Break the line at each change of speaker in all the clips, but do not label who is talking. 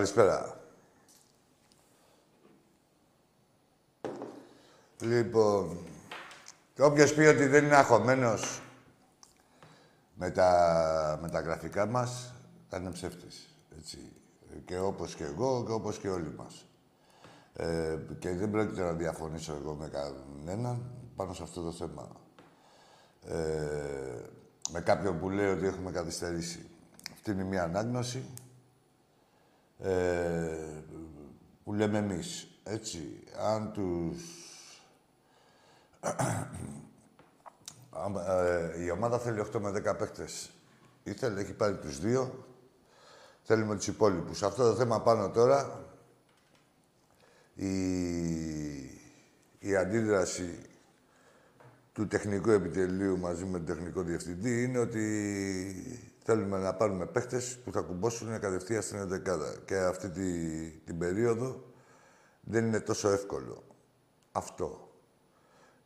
Καλησπέρα. Λοιπόν, και όποιος πει ότι δεν είναι αγχωμένος με τα, με τα γραφικά μας, θα είναι ψεύτης. Έτσι. Και όπως και εγώ και όπως και όλοι μας. Ε, και δεν πρόκειται να διαφωνήσω εγώ με κανέναν πάνω σε αυτό το θέμα. Ε, με κάποιον που λέει ότι έχουμε καθυστερήσει. Αυτή είναι μια ανάγνωση ε, που λέμε εμείς. Έτσι, αν τους... ε, η ομάδα θέλει 8 με 10 παίκτες. Ήθελε, έχει πάρει τους δύο. Θέλουμε τους υπόλοιπους. Αυτό το θέμα πάνω τώρα, η, η αντίδραση του τεχνικού επιτελείου μαζί με τον τεχνικό διευθυντή είναι ότι Θέλουμε να πάρουμε παίχτες που θα κουμπώσουν κατευθείαν στην 11 Και αυτή τη, την περίοδο δεν είναι τόσο εύκολο. Αυτό.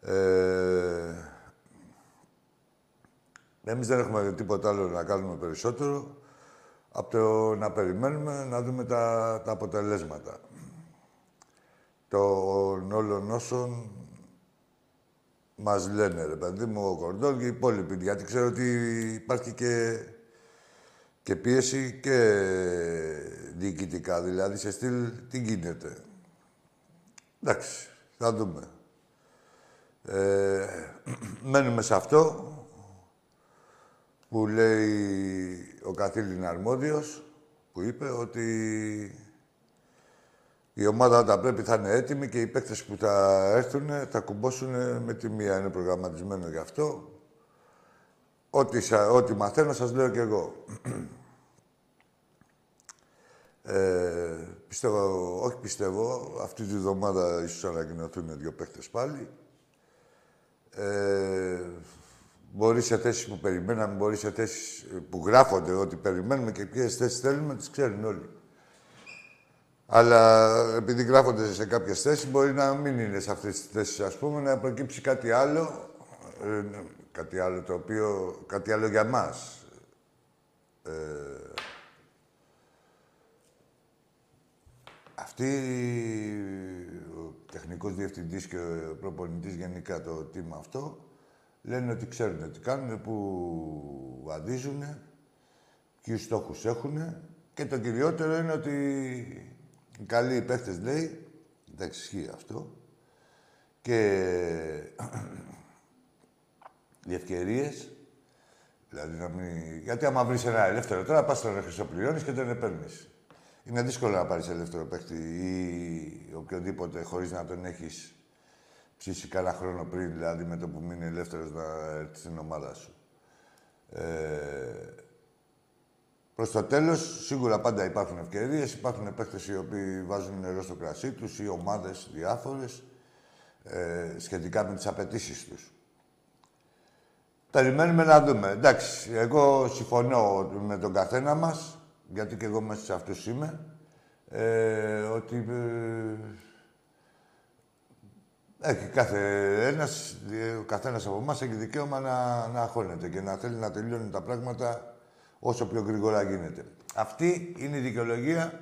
Ε, εμείς δεν έχουμε τίποτα άλλο να κάνουμε περισσότερο από το να περιμένουμε να δούμε τα, τα αποτελέσματα των όλων όσων μας λένε, ρε παιδί μου, ο Κορδόν και οι υπόλοιποι. Γιατί ξέρω ότι υπάρχει και και πίεση και διοικητικά. Δηλαδή, σε στυλ, τι γίνεται. Εντάξει, θα δούμε. Ε, μένουμε σε αυτό που λέει ο καθήλυνα αρμόδιος, που είπε ότι η ομάδα όταν πρέπει θα είναι έτοιμη και οι παίκτες που θα έρθουν θα κουμπώσουν με τη μία. Είναι προγραμματισμένο γι' αυτό. Ό,τι, ό,τι μαθαίνω σας λέω κι εγώ. Ε, πιστεύω, όχι πιστεύω, αυτή τη βδομάδα ίσως ανακοινωθούν δύο παίχτες πάλι. Ε, μπορεί σε θέσεις που περιμέναμε, μπορεί σε θέσεις που γράφονται ότι περιμένουμε και ποιες θέσεις θέλουμε, τις ξέρουν όλοι. Αλλά επειδή γράφονται σε κάποιες θέσεις, μπορεί να μην είναι σε αυτές τις θέσεις, ας πούμε, να προκύψει κάτι άλλο, ε, κάτι άλλο το οποίο, κάτι άλλο για μας. Ε, Αυτοί, ο τεχνικός διευθυντής και ο προπονητής γενικά το team αυτό, λένε ότι ξέρουν τι κάνουν, που βαδίζουν, ποιους στόχους έχουν και το κυριότερο είναι ότι οι καλοί παίχτες, λέει, εντάξει, ισχύει αυτό, και οι ευκαιρίες, δηλαδή να μην... Γιατί άμα βρεις ένα ελεύθερο τώρα, πας στον χρυσοπληρώνεις και δεν παίρνει. Είναι δύσκολο να πάρεις ελεύθερο παίχτη ή οποιοδήποτε χωρίς να τον έχεις ψήσει κάνα χρόνο πριν, δηλαδή με το που μείνει ελεύθερος να έρθει στην ομάδα σου. Ε, Προς το τέλος, σίγουρα πάντα υπάρχουν ευκαιρίες. Υπάρχουν παίχτες οι οποίοι βάζουν νερό στο κρασί τους ή ομάδες διάφορες ε, σχετικά με τις απαιτήσεις τους. Περιμένουμε να δούμε. Εντάξει, εγώ συμφωνώ με τον καθένα μας, γιατί και εγώ μέσα σε αυτούς είμαι, ε, ότι ε, έχει κάθε ένας, ο καθένας από εμάς έχει δικαίωμα να, να αγχώνεται και να θέλει να τελειώνει τα πράγματα όσο πιο γρήγορα γίνεται. Αυτή είναι η δικαιολογία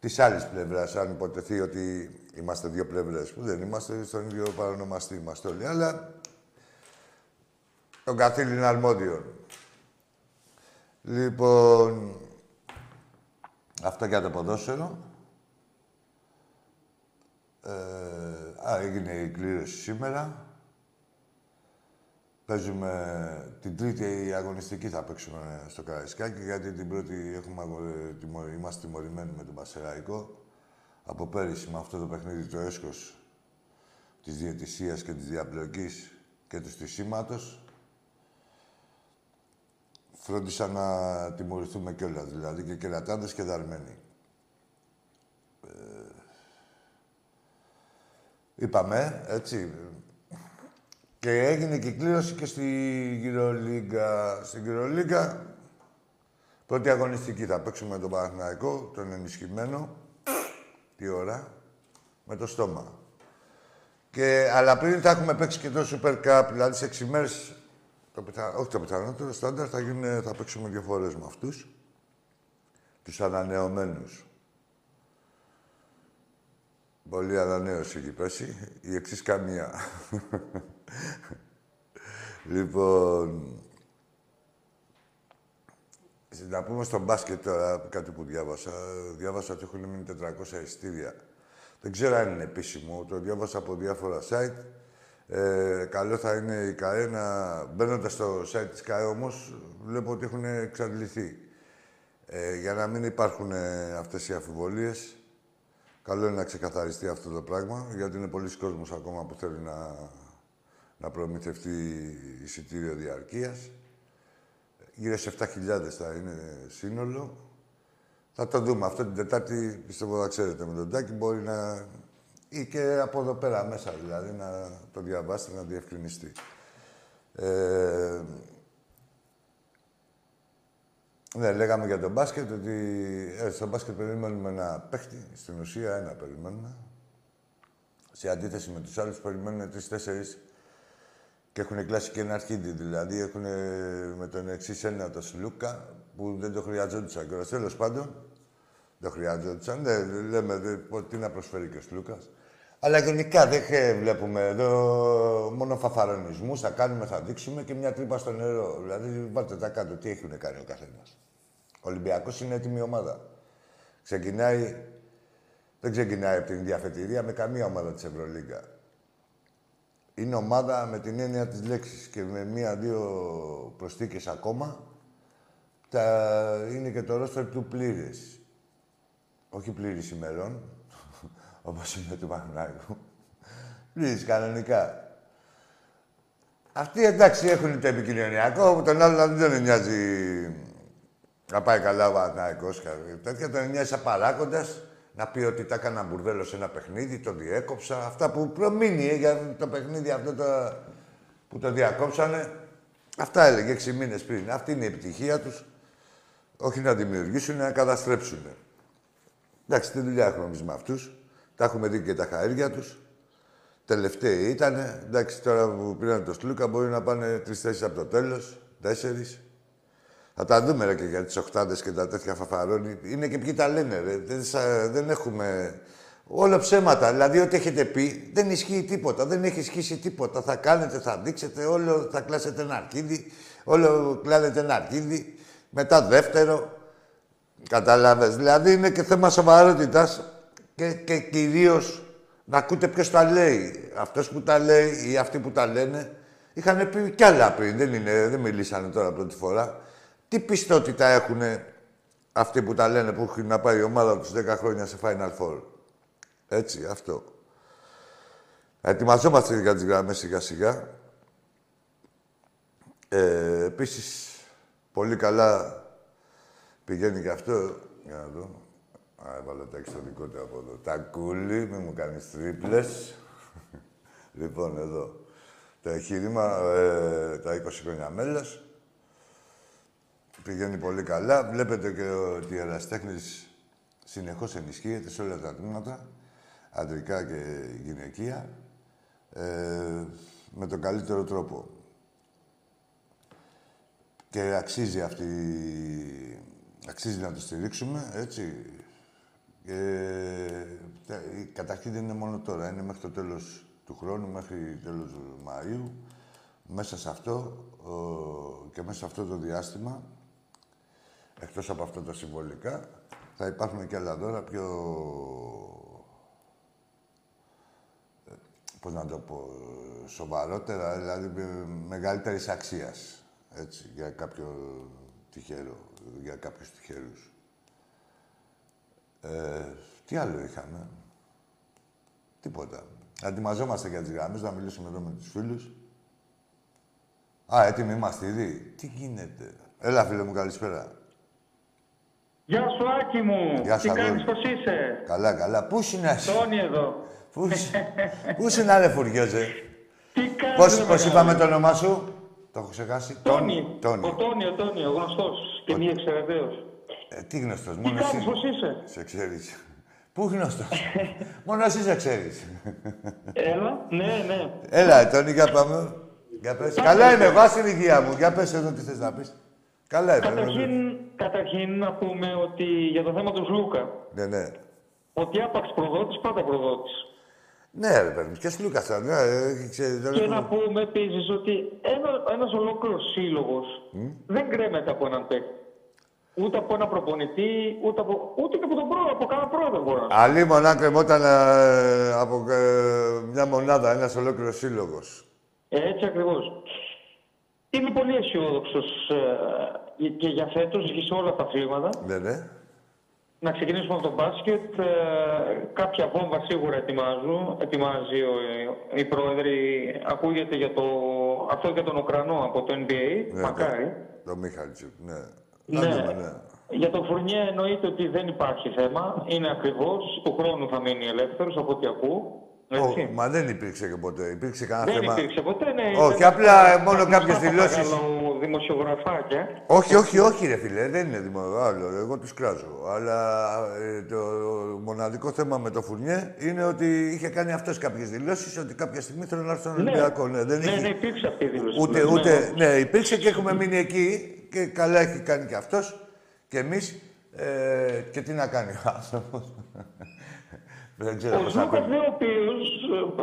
της άλλης πλευράς, αν υποτεθεί ότι είμαστε δύο πλευρές. Που δεν είμαστε στον ίδιο παρονομαστή είμαστε όλοι. Αλλά τον καθήλυνα αρμόδιον. Λοιπόν, αυτό για το ποδόσφαιρο. Ε, α, έγινε η κλήρωση σήμερα. Παίζουμε την τρίτη αγωνιστική θα παίξουμε στο Καραϊσκάκι, γιατί την πρώτη έχουμε, είμαστε τιμωρημένοι με τον Πασεραϊκό. Από πέρυσι με αυτό το παιχνίδι το έσχος της διαιτησίας και της διαπλοκής και του στισίματος φρόντισα να τιμωρηθούμε κιόλα, δηλαδή και κερατάδες και δαρμένοι. Ε, είπαμε, έτσι. Και έγινε και κλήρωση και στη Γυρολίγκα. Στην Γυρολίγκα, πρώτη αγωνιστική θα παίξουμε τον Παναθηναϊκό, τον ενισχυμένο. Τι ώρα, με το στόμα. Και, αλλά πριν θα έχουμε παίξει και το Super Cup, δηλαδή σε 6 μέρες το πιθα... Όχι το πιθανότερο, στάνταρ θα, γίνει, θα παίξουμε δύο φορές με αυτούς. Τους ανανεωμένους. Πολύ ανανέωση έχει πέσει. Η εξής καμία. λοιπόν. Να πούμε στο μπάσκετ τώρα κάτι που διάβασα. Διάβασα ότι έχουν μείνει 400 ειστήρια. Δεν ξέρω αν είναι επίσημο. Το διάβασα από διάφορα site. Ε, καλό θα είναι η ΚΑΕ να... Μπαίνοντας στο site της ΚΑΕ όμως, βλέπω ότι έχουν εξαντληθεί. Ε, για να μην υπάρχουν ε, αυτές οι αφιβολίες, καλό είναι να ξεκαθαριστεί αυτό το πράγμα, γιατί είναι πολλοί κόσμος ακόμα που θέλει να, να προμηθευτεί εισιτήριο διαρκείας. Γύρω σε 7.000 θα είναι σύνολο. Θα το δούμε. Αυτό την Τετάρτη, πιστεύω, θα ξέρετε με τον Τάκη, μπορεί να ή και από εδώ πέρα μέσα, δηλαδή, να το διαβάσετε, να διευκρινιστεί. Ε, ναι, λέγαμε για τον μπάσκετ ότι ε, στο μπάσκετ περιμένουμε ένα παίχτη. Στην ουσία ένα περιμένουμε. Σε αντίθεση με τους άλλους περιμένουν τρεις-τέσσερις και έχουν κλάσει και ένα αρχίδι. Δηλαδή έχουν με τον εξής ένα το Σλούκα που δεν το χρειαζόντουσαν. Και τέλος πάντων δεν χρειαζόντουσαν. Δεν λέμε δε, τι να προσφέρει και ο Σλούκας. Αλλά γενικά δεν βλέπουμε εδώ μόνο φαφαρονισμούς. Θα κάνουμε, θα δείξουμε και μια τρύπα στο νερό. Δηλαδή, βάλτε τα κάτω. Τι έχουν κάνει ο καθένας. Ο Ολυμπιακός είναι έτοιμη ομάδα. Ξεκινάει, δεν ξεκινάει από την διαφετηρία με καμία ομάδα της Ευρωλίγκα. Είναι ομάδα με την έννοια της λέξης και με μία-δύο προσθήκες ακόμα τα... είναι και το ρόστερ του πλήρες. Όχι πλήρης ημερών, όπως είναι του Παναγιώτου. Πλήρης, κανονικά. Αυτοί εντάξει έχουν το επικοινωνιακό, τον άλλον δεν νοιάζει να πάει καλά ο Παναγιώτος και τέτοια. Τον νοιάζει σαν παράγοντας να πει ότι τα έκανα μπουρδέλο σε ένα παιχνίδι, το διέκοψα. Αυτά που προμείνει ε, για το παιχνίδι αυτό το, που το διακόψανε. Αυτά έλεγε έξι μήνες πριν. Αυτή είναι η επιτυχία τους. Όχι να δημιουργήσουν, να καταστρέψουν. Εντάξει, τι δουλειά έχουμε εμείς με αυτούς. Τα έχουμε δει και τα χαΐρια τους. Τελευταίοι ήταν. Εντάξει, τώρα που πήραν το Σλούκα μπορεί να πάνε τρεις θέσεις από το τέλος. Τέσσερις. Θα τα δούμε ρε, και για τις οχτάδε και τα τέτοια φαφαρόνι. Είναι και ποιοι τα λένε. Ρε. Δεν, δεν έχουμε. Όλα ψέματα. Δηλαδή, ό,τι έχετε πει δεν ισχύει τίποτα. Δεν έχει ισχύσει τίποτα. Θα κάνετε, θα δείξετε, όλο θα κλάσετε ένα αρκίδι. Όλο κλάνετε ένα αρκίδι. Μετά δεύτερο. Κατάλαβες. Δηλαδή, είναι και θέμα σοβαρότητας και, και κυρίω να ακούτε ποιος τα λέει. Αυτός που τα λέει ή αυτοί που τα λένε είχαν πει κι άλλα πριν. Δεν, είναι, δεν μιλήσανε τώρα πρώτη φορά. Τι πιστότητα έχουν αυτοί που τα λένε που έχουν να πάει η ομάδα τους 10 χρόνια σε Final Four; Έτσι, αυτό. Ετοιμαζόμαστε για τις γραμμές σιγά σιγά. Ε, επίσης, πολύ καλά Πηγαίνει και αυτό, για να δω. Α, έβαλα τα στο δικό του από εδώ. Τα κούλι, μη μου κάνεις τρίπλες. λοιπόν, εδώ. Το εγχείρημα, ε, τα 20 χρόνια μέλος. Πηγαίνει πολύ καλά. Βλέπετε και ότι η εραστέχνης συνεχώς ενισχύεται σε όλα τα τμήματα, αντρικά και γυναικεία, ε, με τον καλύτερο τρόπο. Και αξίζει αυτή... Αξίζει να το στηρίξουμε, έτσι. Και, καταρχήν δεν είναι μόνο τώρα, είναι μέχρι το τέλος του χρόνου, μέχρι τέλος Μαΐου. Μέσα σε αυτό και μέσα σε αυτό το διάστημα, εκτός από αυτά τα συμβολικά, θα υπάρχουν και άλλα δώρα πιο... Ε, πώς να το πω, σοβαρότερα, δηλαδή μεγαλύτερης αξίας. Έτσι, για κάποιο τυχερό, για κάποιους τυχερούς. Ε, τι άλλο είχαμε; Τίποτα. Ετοιμαζόμαστε για τις γραμμές, να μιλήσουμε εδώ με τους φίλους. Α, έτοιμοι είμαστε ήδη; Τι γίνεται; Έλα, φίλε μου, καλησπέρα.
Γεια σου, Άκη μου.
Γεια σου,
Τι κάνεις, πώς είσαι;
Καλά, καλά. Πού είσαι εσύ;
Τόνι εδώ.
Πού είσαι, Πού είσαι, ρε φουριόζε.
Τι κάνεις,
Πώς,
ρε,
πώς
μεγάλε.
είπαμε το όνομά σου; Το έχω ξεχάσει;
Τόνι.
Τόνι.
Ο Τόνι, ο Τόνι, ο γνωστός και μη εξαιρεταίος.
Ε, τι γνωστός,
Τι
μόνο
κάνεις,
εσύ.
πώς είσαι.
Σε ξέρεις. Πού γνωστός; μόνο εσύ σε ξέρεις.
Έλα, ναι, ναι.
Έλα, Τόνι, για πάμε. Για πες. Καλά είμαι εγώ, στην υγεία μου. Για πες εδώ τι θες να πεις. Καλά είμαι.
Καταρχήν, καταρχήν να πούμε ότι για το θέμα του Σλούκα,
Ναι, ναι.
ότι άπαξ προδότης, πάντα προδότης.
Ναι, ρε παιδί, και Λούκα θα ναι, ε, ξέρεις, δεν
Και να
έχω-
πούμε επίσης ότι ένα, ένας ολόκληρος σύλλογος δεν κρέμεται από έναν παίκτη. Ούτε από ένα προπονητή, ούτε, από, ούτε και από τον πρόεδρο, από κανένα πρόεδρο μπορώ να
Αλλή μονά κρεμόταν ε, από ε, μια μονάδα, ένας ολόκληρος σύλλογος.
Ε, Έτσι ακριβώς. Είμαι πολύ αισιόδοξος και για φέτος και σε όλα τα αθλήματα.
Ναι, ναι.
Να ξεκινήσουμε από το μπάσκετ. Ε, κάποια βόμβα σίγουρα ετοιμάζουν. Ετοιμάζει ο, η πρόεδρη. Ακούγεται για το, αυτό για τον Ουκρανό από το NBA.
ναι
Μακάρι.
Το, το Μίχαλτσικ, ναι.
Ναι.
Να δούμε, ναι.
Για τον Φουρνιέ εννοείται ότι δεν υπάρχει θέμα. Είναι ακριβώς. Του χρόνου θα μείνει ελεύθερος από ό,τι ακούω. Έτσι.
Ω, μα δεν υπήρξε και ποτέ. Υπήρξε κανένα
δεν
θέμα.
υπήρξε ποτέ. Ναι,
Όχι,
ήταν
απλά
τα-
μόνο
τα
κάποιες
γνωστά
δηλώσεις.
παρακαλώ, Δημοσιογραφάκια.
Όχι, όχι, όχι, ρε φίλε, δεν είναι δημο... άλλο. Εγώ του κράζω. Αλλά ε, το μοναδικό θέμα με το Φουρνιέ είναι ότι είχε κάνει αυτό κάποιες δηλώσεις ότι κάποια στιγμή θέλω να έρθω στον Ολυμπιακό. Ναι, δεν
ναι,
είχε...
ναι, υπήρξε αυτή η δήλωση.
Ούτε,
Ναι,
ούτε, ναι, υπήρξε και έχουμε μείνει εκεί και καλά έχει κάνει και αυτός και εμείς. Ε, και τι να κάνει ο άνθρωπος. δεν ξέρω
Ο
πώς να
Λούκα,
πει.
ναι, ο οποίο.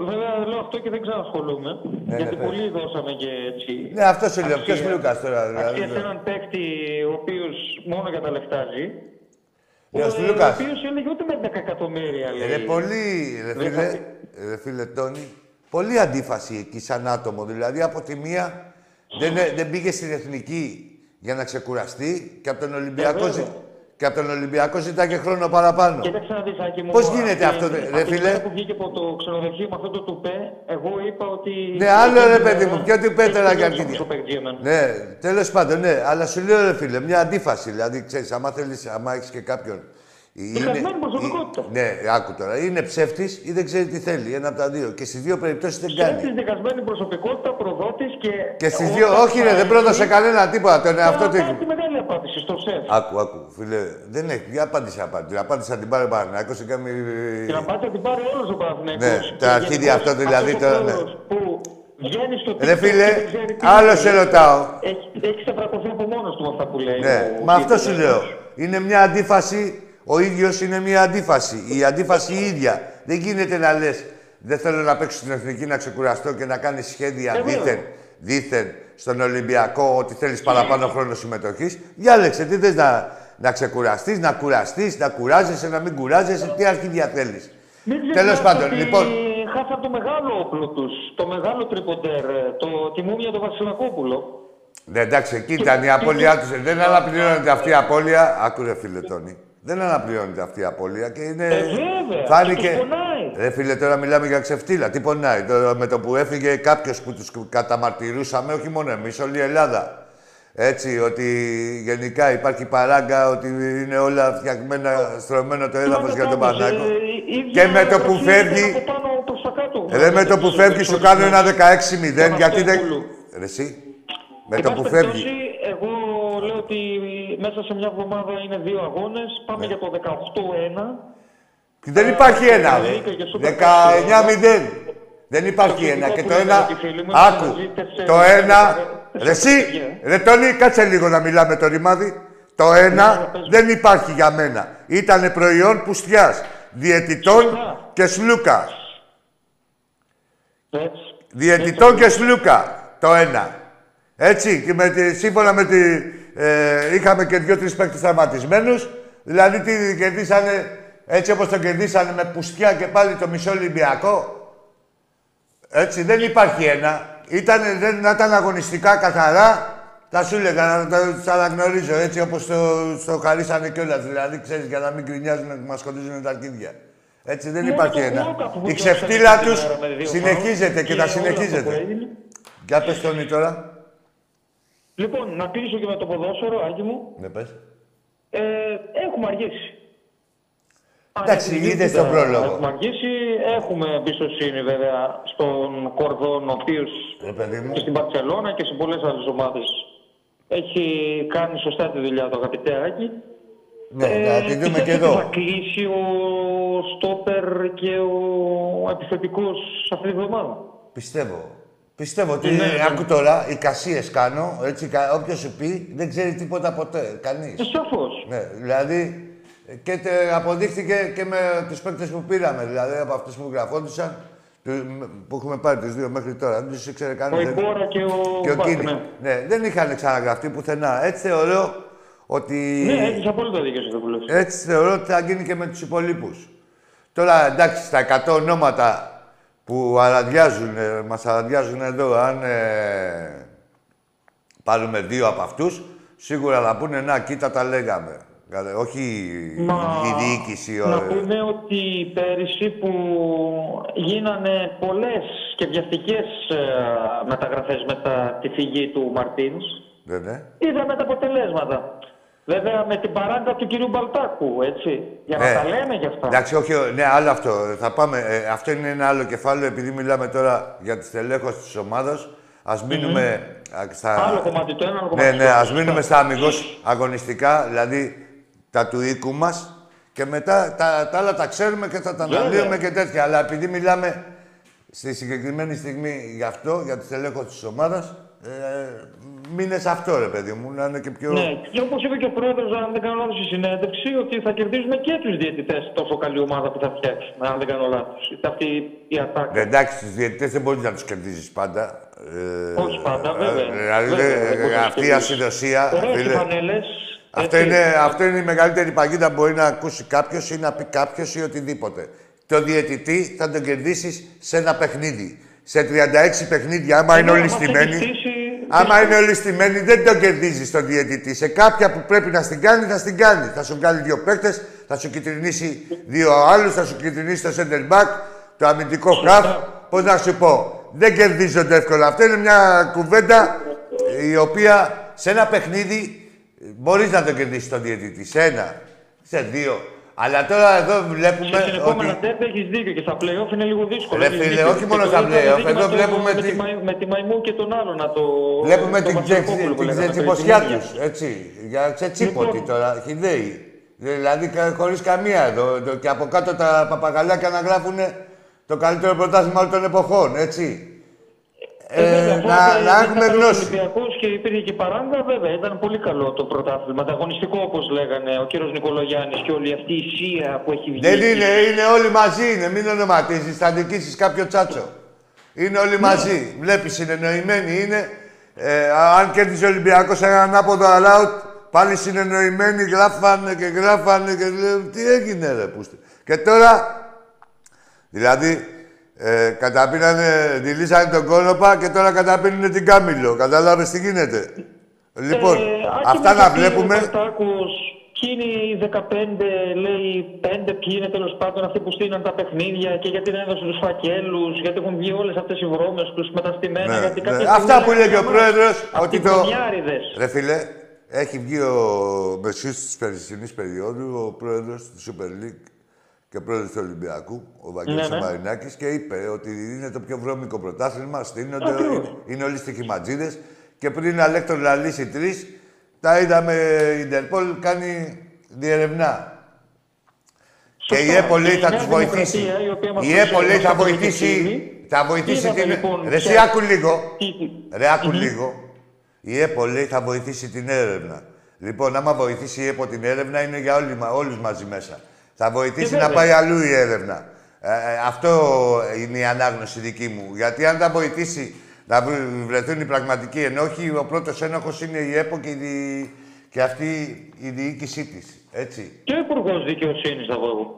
Βέβαια λέω αυτό και δεν ξανασχολούμαι.
Ναι,
γιατί
ναι,
πολλοί δώσαμε και έτσι.
Ναι, αυτός σου λέω.
αξία-
Ποιος Λούκας τώρα, δηλαδή.
Αξία σε έναν παίκτη ο οποίος μόνο για τα λεφτά ζει.
Ναι, ο
ο
Λούκας.
οποίος έλεγε ούτε με 10 εκατομμύρια.
Ε,
Λέει.
Ρε πολύ, ρε
Δεν
φίλε,
θα-
ρε φίλε Τόνι, πολύ αντίφαση εκεί σαν άτομο. Δηλαδή από τη μία δεν, ε- δεν πήγε στην εθνική για να ξεκουραστεί και από τον Ολυμπιακό,
Ε,
ζη-
βέβαια.
και από τον Ολυμπιακό ζητάει και χρόνο παραπάνω.
Κοίταξε να δεις, Άκη μου.
Πώς γίνεται
από
αυτό,
την-
ρε
από την
φίλε;
μέρα που βγήκε από το ξενοδοχείο με αυτό το τουπέ, εγώ είπα ότι.
Ναι, άλλο, ρε,
Εκείνη
παιδί
την
μου,
ώρα
ποιο τουπέ
έχει
τώρα και
τελειώσει
αρχίδια.
το παίκτη για μένα.
Ναι, τέλος πάντων, ναι. Αλλά σου λέω, ρε φίλε, μια αντίφαση. Δηλαδή, ξέρεις, άμα θέλεις, άμα έχεις και κάποιον.
Διχασμένη προσωπικότητα.
Ναι, άκου τώρα. Είναι ψεύτης ή δεν ξέρει τι θέλει. Ένα από τα δύο. Και στις δύο περιπτώσεις δεν κάνει.
Έχει δικασμένη προσωπικότητα, προδότης και.
Και στις
όταν
δύο, όχι, ρε, δεν
πάει-
πρόδωσε κανένα τίποτα. Τον εαυτό του.
Τώρα
έχει.
πάει τη μεγάλη απάντηση στο σεφ.
Άκου, άκου, φίλε, δεν έχει. Για απάντηση, απάντηση. Την απάντηση θα την πάρει ο Παναγιώτο και κάνει.
Την απάντηση θα την πάρει όλος ο Παναθηναϊκός.
Ναι,
Και
τα αρχίδια
γενικώς
αυτός δηλαδή
αυτός ο
τώρα, ναι.
πρόεδρος Που βγαίνει στο
Ρε
TikTok
φίλε,
και δεν ξέρει τι
άλλο
λέει.
σε ρωτάω.
Έχει, έχει ξεπρακωθεί από μόνος του με αυτά που λέει.
Ναι,
ο
μα αυτό
κύριος
σου
Λέγκος.
λέω. Είναι μια αντίφαση. Ο ίδιος είναι μια αντίφαση. Η αντίφαση η ίδια. Δεν γίνεται να λες. Δεν θέλω να παίξω στην εθνική να ξεκουραστώ και να κάνεις σχέδια
Ε, βέβαια.
δίθεν, δίθεν στον Ολυμπιακό ότι θέλεις παραπάνω χρόνο συμμετοχής. Διάλεξε τι θες να, να ξεκουραστείς, να κουραστείς, να κουράζεσαι, να μην κουράζεσαι, τι αρχίδια θέλεις.
Μην
Τέλος
ξεχνάς
πάντων,
ότι
λοιπόν.
Χάσαν το μεγάλο όπλο τους, το μεγάλο τριποντέρ, το τη μούμια του Βασιλακόπουλο.
Ναι, εντάξει, εκεί ήταν η απώλειά τους. Δεν αναπληρώνεται αυτή η απώλεια. Άκουρε, φίλε Τόνι. Δεν αναπληρώνεται αυτή η απώλεια και είναι.
Ε, βέβαια.
Φάνηκε.
Και τους πονάει.
Ρε φίλε, τώρα μιλάμε για ξεφτύλα. Τι πονάει; Τώρα με το που έφυγε κάποιος που τους καταμαρτυρούσαμε, όχι μόνο εμείς, όλη η Ελλάδα. Έτσι, ότι γενικά υπάρχει παράγκα, ότι είναι όλα φτιαγμένα, στρωμένο το έδαφος για τον Πανάκο. Και με το που φεύγει. Ρε με το που φεύγει σου κάνω ένα 16-0 γιατί δεν. Ρε εσύ. Με το που φεύγει.
Εγώ λέω ότι μέσα σε μια εβδομάδα είναι δύο αγώνες. Πάμε
Ναι.
για το 18-1.
Δεν υπάρχει ένα.
και λέει και Super
19-0. Δεν υπάρχει
Το
ένα. Και
θετικό
το
που
ένα.
είδα τη φίλη μου,
Άκου.
μαζί τέσσερις-
Το ένα.
τέσσερις-
Ρε εσύ.
παιδιά.
Ρε Τόνι, κάτσε λίγο να μιλάμε το ρημάδι. Το
Ναι,
ένα
πες μου.
δεν υπάρχει για μένα. Ήτανε προϊόν πουστιάς. Διαιτητών
Σωστά.
και σλούκα.
Έτσι.
Διαιτητών και σλούκα. Το ένα. Έτσι. Και με τη, σύμφωνα με τη. Ε, είχαμε και δύο-τρεις παίκτες τραυματισμένους. Δηλαδή τι κερδίσανε έτσι όπως το κερδίσανε με πουστιά και πάλι το μισό Ολυμπιακό. Έτσι δεν υπάρχει ένα. Ήτανε, δεν να ήταν αγωνιστικά καθαρά. Τα σου έλεγα να τα αναγνωρίζω έτσι όπως το, το χαρίσανε κιόλας. Δηλαδή ξέρεις για να μην γκρινιάζουν και μα σκοτίζουν τα αρχίδια. Έτσι δεν
Μόνο
υπάρχει
το
ένα.
Walkup που
Η
το
ξεφτύλα
έφερε
τους
την ημέρα με δύο
συνεχίζεται
φάουλ
και θα
όλα αυτά που
συνεχίζεται.
έγινε.
Για πες Τόνι τώρα.
Λοιπόν, να κλείσω και με το ποδόσφαιρο, Άγγι μου.
Ναι, πες.
Ε, έχουμε αργήσει.
Εντάξει,
Ανεπιβλήτητα
είδες τον πρόλογο.
Έχουμε αργήσει. Έχουμε εμπιστοσύνη βέβαια στον Κορδόν, ο οποίος
Ρε παιδί μου.
και στην Παρσελώνα και σε πολλές άλλες ομάδες έχει κάνει σωστά τη δουλειά του αγαπητέακι.
Ναι, να τη δούμε και
Θα
εδώ.
κλείσει ο Στόπερ και ο επιθετικός αυτή τη βδομάδα.
Πιστεύω. Πιστεύω ότι
Ναι, ναι.
άκου τώρα, οι κασίες κάνω, έτσι, κα- όποιος σου πει, δεν ξέρει τίποτα ποτέ, κανείς.
Ε, σαφώς.
Ναι, δηλαδή, και τε, αποδείχθηκε και με τους παίκτες που πήραμε, δηλαδή από αυτούς που γραφόντουσαν, του- που έχουμε πάρει τους δύο μέχρι τώρα. Δεν τους ήξερε
Ο
κανείς. δεν-
Ιμπόρα και ο,
Και ο
Μπακ,
Κίνη.
ναι.
Ναι, δεν είχαν ξαναγραφτεί πουθενά. Έτσι θεωρώ ότι...
Ναι, έχεις απόλυτα δίκιο σε αυτό που λες.
Έτσι θεωρώ ότι θα γίνει και με τους υπολείπους. Τώρα, εντάξει, στα 100 ονόματα που αραδιάζουν, ε, μας αραδιάζουν εδώ, αν ε, πάρουμε δύο από αυτούς, σίγουρα θα πούνε, να, κοίτα τα λέγαμε. Καλέ, Όχι
Μα
η διοίκηση. ο-
να πούμε ότι πέρυσι που γίνανε πολλές και βιαστικές ε, μεταγραφές μετά τη φυγή του Μαρτίνς,
Ναι, ναι.
είδαμε τα αποτελέσματα. Βέβαια με την παράγκα του κυρίου Μπαλτάκου, έτσι. Για να
Ναι.
τα λέμε γι' αυτά.
Εντάξει, όχι, ναι, άλλο αυτό. Θα πάμε, ε, αυτό είναι ένα άλλο κεφάλαιο, επειδή μιλάμε τώρα για τη στελέχωση της ομάδας. Ας μείνουμε α, στα...
Άλλο κομμάτι το ένα, άλλο
Ναι,
κομμάτι
ναι,
το άλλο.
ας μείνουμε στα αμυγός αγωνιστικά, δηλαδή τα του οίκου μας και μετά τα, τα άλλα τα ξέρουμε και θα τα
Βέβαια.
αναλύουμε και τέτοια. Αλλά επειδή μιλάμε στη συγκεκριμένη στιγμή γι' αυτό, για τη στελέχωση της ομάδας, ε, μείνες σε αυτό ρε παιδί μου, να είναι και πιο...
Ναι, και όπως είπε και ο πρόεδρος, αν δεν κάνω λάθος στη συνέντευξη, ότι θα κερδίσουμε και τους διαιτητές τόσο καλή ομάδα που θα φτιάξουμε. Αν δεν κάνω λάθος. Αυτή η ατάκα.
Ναι, εντάξει, τους διαιτητές δεν μπορείς να τους κερδίσεις πάντα. Ε,
Όχι πάντα, βέβαια.
ε, Δηλαδή,
Βέβαια,
δεν-
δεν μπορείς να
αυτή η
κερδίσεις.
ασυνδοσία,
Ωραίες οι
φίλε,
φανέλες,
Αυτό
έτσι.
είναι, αυτό είναι η μεγαλύτερη παγίδα που μπορεί να ακούσει κάποιος ή να πει κάποιος ή οτιδήποτε. Το διαιτητή θα τον κερδίσεις σε ένα παιχνίδι. Σε 36 παιχνίδια, άμα είναι
Ναι,
όλοι
άμα σε
στημένοι.
Πιστήσει,
Άμα είναι όλοι στημένοι, δεν τον κερδίζεις τον διαιτητή. Σε κάποια που πρέπει να στην κάνει, θα στην κάνει. Θα σου βγάλει δύο παίκτες, θα σου κυτρινίσει δύο άλλους, θα σου κυτρινίσει το center back, το αμυντικό half. Πώς να σου πω, δεν κερδίζονται εύκολα. Αυτό είναι μια κουβέντα η οποία σε ένα παιχνίδι μπορείς να το κερδίσεις τον διαιτητή. Σε ένα, σε δύο. Αλλά τώρα εδώ βλέπουμε
Σε συνεχόμενα
ότι.
τέρπα έχεις δίκιο και στα playoff είναι λίγο δύσκολο.
Ρε
Έχεις
φίλε,
δίκιο.
όχι
Και
μόνο
το
στα
είδαμε
playoff,
δίκημα
εδώ
το-
βλέπουμε
με
τι-
τη Μαϊ- Με τη Μαϊμού και τον άλλο να το.
Βλέπουμε
το
την, ξε,
Βασιλοπούλου που
την
λέγαμε,
ξετσιποσιά
πριν τη
τους, έτσι. Για ξετσίποτη
Λοιπόν.
τώρα, χιδαίοι. Δηλαδή χωρίς καμία εδώ. Το- Και από κάτω τα παπαγαλάκια να γράφουν το καλύτερο πρωτάθλημα όλων των εποχών, έτσι.
Ε, βέβαια,
Ε,
αφού
να,
ήταν-
να
ήταν
έχουμε
καλός
γνώση.
Ολυμπιακός και υπήρχε και παράγκα, βέβαια. Ήταν πολύ καλό το πρωτάθλημα. Ανταγωνιστικό, όπως λέγανε ο κύριος Νικολογιάννης και όλη αυτή η σία που έχει βγει.
Δεν είναι, είναι όλοι μαζί είναι. Μην ονοματίζεις, θα νικήσεις κάποιο τσάτσο. Είναι όλοι μαζί. Βλέπεις, συνεννοημένοι είναι. Ε, αν κέρδισε ο Ολυμπιακός ένα ανάποδο allowed, πάλι συνεννοημένοι γράφανε και γράφανε και λέω τι έγινε ρε πούστε. Και τώρα, δηλαδή, ε, καταπίνανε, δηλήσανε τον κόνοπα και τώρα καταπίνουν την Κάμιλο. Κατάλαβες τι γίνεται; Λοιπόν,
Ε, Άκη
αυτά
μου,
να
γιατί
βλέπουμε.
Ο Παρτάκος ποιοι είναι οι 15, λέει 5, ποιοι είναι τέλος πάντων αυτοί που στείλαν τα παιχνίδια και γιατί δεν έδωσαν τους φακέλους, γιατί έχουν βγει όλες αυτές οι βρώμες τους μεταστημένα.
Ναι,
γιατί
ναι.
κάποια
Αυτά
στιγμή
που λέει και ο
λέγανε,
πρόεδρος,
«Αυτοί
ότι
οι
το-
βρωμιάριδες».
Ρε φίλε, έχει βγει ο μεσής της περσινής περίοδου, ο πρόεδρος του Super League και πρόεδρος του Ολυμπιακού, ο Βαγγέλης
Ναι, ναι.
Μαρινάκης, και είπε ότι είναι το πιο βρώμικο πρωτάθλημα, στείνονται,
Ακριβώς.
είναι, είναι όλοι στοιχηματζίδες και πριν η Αλέκτορ να λύσει τρεις, τα είδαμε η Ιντερπόλ κάνει διερευνά. Και η
Σωστά.
ΕΠΟ λέει
Και η
θα
Νέα
τους βοηθήσει.
Δημοκρατία, η οποία μας
Η ΕΠΟ
προσέφερε
λέει θα
στο
βοηθήσει,
Κολυμπιακή,
θα βοηθήσει
είδαμε,
την...
λοιπόν,
Ρε εσύ
ποια-
άκου λίγο.
τι-
Ρε, άκου λίγο. Η ΕΠΟ λέει θα βοηθήσει την έρευνα. Λοιπόν, άμα βοηθήσει η ΕΠΟ την έρευνα, είναι για όλοι, μα- όλους μαζί μέσα. Θα βοηθήσει
Και
να
βέβαια.
πάει αλλού η έρευνα. Ε, ε, αυτό είναι η ανάγνωση δική μου. Γιατί αν τα βοηθήσει να βρε- βρεθούν οι πραγματικοί ενόχοι, ο πρώτος ένοχος είναι η ΕΠΟ και, η, δι- και αυτή η διοίκησή της. Έτσι.
Και ο Υπουργός Δικαιοσύνης, θα πω εγώ.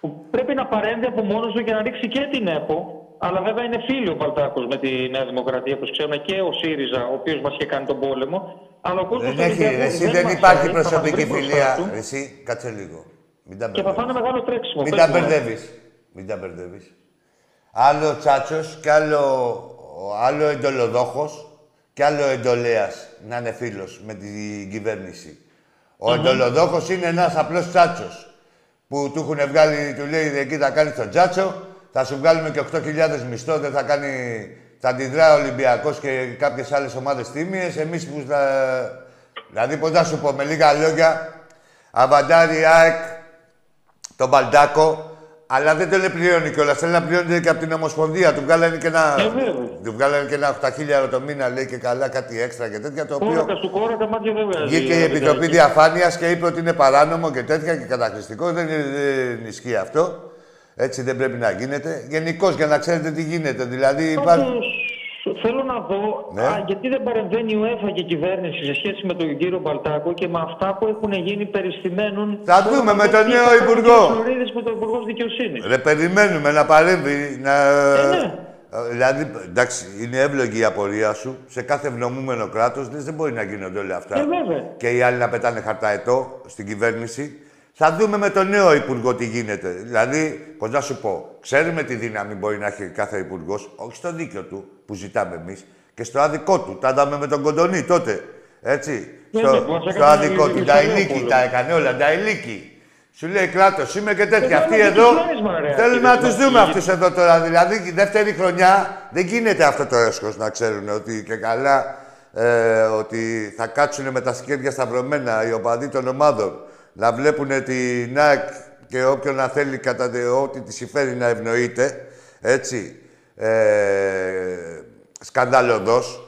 Που πρέπει να παρέμβει από μόνος του και να ρίξει και την ΕΠΟ. Αλλά βέβαια είναι φίλοι ο Παλτάκος με τη Νέα Δημοκρατία, όπως ξέρουμε, και ο ΣΥΡΙΖΑ, ο οποίος μας είχε κάνει τον πόλεμο. Αλλά ο κόσμος
Δεν, έχει, εσύ, δεν υπάρχει προσωπική φιλία.
Του
Εσύ, κάτσε λίγο. Μην τα
και θα
μπερδεύεις.
φάνε μεγάλο τρέξιμο.
Μην
πες
τα
μου, ε.
μπερδεύεις. Μην τα μπερδεύεις. Άλλο τσάτσος και άλλο, άλλο εντολοδόχος και άλλο εντολέας να είναι φίλος με την κυβέρνηση. Ο εντολοδόχος είναι ένας απλός τσάτσος που του έχουν βγάλει, του λέει εκεί θα κάνεις τον τσάτσο, θα σου βγάλουμε και 8.000 μισθό, δεν θα κάνει. Θα αντιδρά ο Ολυμπιακός και κάποιες άλλες ομάδες τίμιες. Εμείς που θα... Δηλαδή, πώς να σου πω, με λίγα λόγια, Αβαντάρι, ΑΕΚ, τον Μπαλτάκο, αλλά δεν τον πληρώνει κιόλας. Θέλει να πληρώνει και από την Ομοσπονδία. Του βγάλανε και ένα,
Ε, βέβαια.
του βγάλανε και ένα 8.000 το μήνα, λέει και καλά, κάτι έξτρα και τέτοια. Το οποίο
Κόρακα του κόρακα, μάτια δεν βγάζει.
βγήκε η
ε,
Επιτροπή
δηλαδή.
Διαφάνειας και είπε ότι είναι παράνομο και τέτοια και καταχρηστικό. Δεν, είναι- δεν ισχύει αυτό. Έτσι δεν πρέπει να γίνεται. Γενικώς για να ξέρετε τι γίνεται. Δηλαδή υπάρχει.
Πάντως, θέλω να δω
Ναι.
α, γιατί δεν παρεμβαίνει η UEFA και η κυβέρνηση σε σχέση με τον κύριο Μπαλτάκο και με αυτά που έχουν γίνει περιστημένων.
Θα δούμε με τον νέο Υπουργό.
Φλωρίδης με τον Υπουργό Δικαιοσύνης.
Ρε, περιμένουμε να παρέμβει. Να...
ναι.
Ε, Δηλαδή, εντάξει, είναι εύλογη η απορία σου. Σε κάθε ευνομούμενο κράτος δεν μπορεί να γίνονται όλα αυτά.
Ε, βέβαια.
και οι άλλοι να πετάνε χαρταετό στην κυβέρνηση. Θα δούμε με τον νέο υπουργό τι γίνεται. Δηλαδή, πώ να σου πω, ξέρουμε τι δύναμη μπορεί να έχει κάθε υπουργός, όχι στο δίκαιο του που ζητάμε εμείς, και στο άδικό του. Τα είδαμε με τον Κοντονή τότε. Έτσι.
Ναι,
στο,
ναι, που μας
στο
έκανε
άδικό του.
η
Τα
Ισραήλ
ηλίκη
πόλεμο.
τα έκανε όλα. Τα ηλίκη. Σου λέει κράτο, είμαι και τέτοια.
Ε,
Αυτοί
βέβαια,
εδώ
και τους φλάρισμα, ρε,
θέλουμε
κύριε
να τους
Μαρκίδη.
δούμε αυτούς εδώ τώρα. Δηλαδή, η δεύτερη χρονιά δεν γίνεται αυτό το έσχος να ξέρουν ότι και καλά ε, ότι θα κάτσουν με τα σκέρια σταυρωμένα οι οπαδοί των ομάδων να βλέπουν την ΑΕΚ και όποιον να θέλει κατά τε- ό,τι της συμφέρει να ευνοείται. Έτσι. Ε, σκανδαλωδός.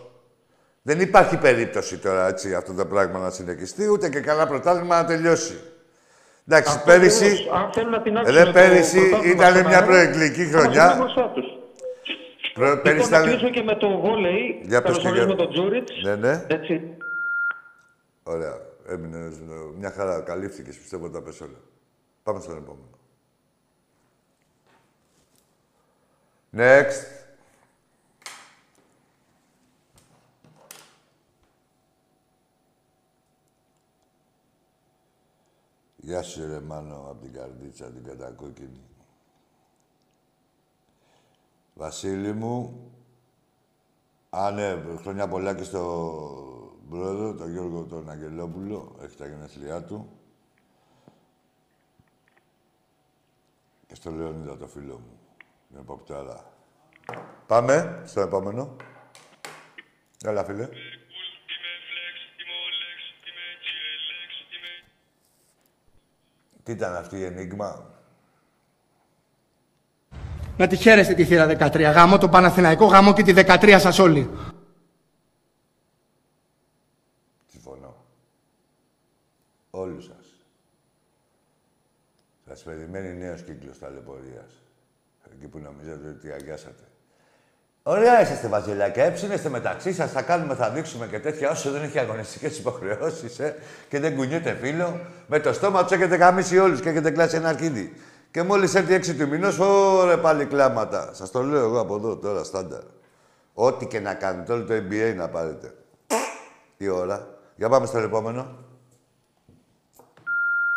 Δεν υπάρχει περίπτωση τώρα έτσι, αυτό το πράγμα να συνεχιστεί, ούτε και καλά πρωτάθλημα να τελειώσει. Εντάξει,
Αυτό
πέρυσι,
ακριβώς, Αν θέλουν να την
ρε, πέρυσι ήταν μια προεκλογική χρονιά. Προ- πέρυσι
Λοιπόν, να
ήταν...
κλείσω και με το βόλεϊ.
Για πες και
Καλωσορίζουμε
για-
τον Τζούριτς.
Ναι, ναι.
Έτσι.
Ωραία. Έμεινε ε, μια χαρά. Καλύφθηκες, πιστεύω, τα πες όλα. Πάμε στον επόμενο. Next. Γεια σου ρε Μάνο, από την καρδίτσα την κατακόκκινη. Βασίλη μου, Α, ναι, χρόνια πολλά και στον πρόεδρο, τον Γιώργο τον Αγγελόπουλο, έχει τα γενέθλιά του. Και στο Λεωνίδα το φίλο μου, την εποπτάρα. Πάμε στο επόμενο. Έλα, φίλε. Τι ήταν αυτή η ενίγμα;
Να τη χαίρεστε τη θύρα 13. Γάμο το Παναθηναϊκό, γάμο και τη 13 σας όλοι.
Συμφωνώ. Όλους σας. Σας περιμένει νέος κύκλος ταλαιπωρίας. Εκεί που νομίζετε ότι αγιάσατε. Ωραία είσαστε βαζελάκια, έψινεστε μεταξύ σας, θα κάνουμε, θα δείξουμε και τέτοια όσο δεν έχει αγωνιστικές υποχρεώσεις, ε, και δεν κουνιέται φίλο. Με το στόμα τους έχετε γαμίσει όλους και έχετε κλάσει ένα αρχίδι. Και μόλις έρθει έξι του μηνός, ωρε πάλι κλάματα. Σας το λέω εγώ από εδώ τώρα, στάνταρ. Ό,τι και να κάνετε, όλο το NBA να πάρετε. Τι ώρα. Για πάμε στο επόμενο.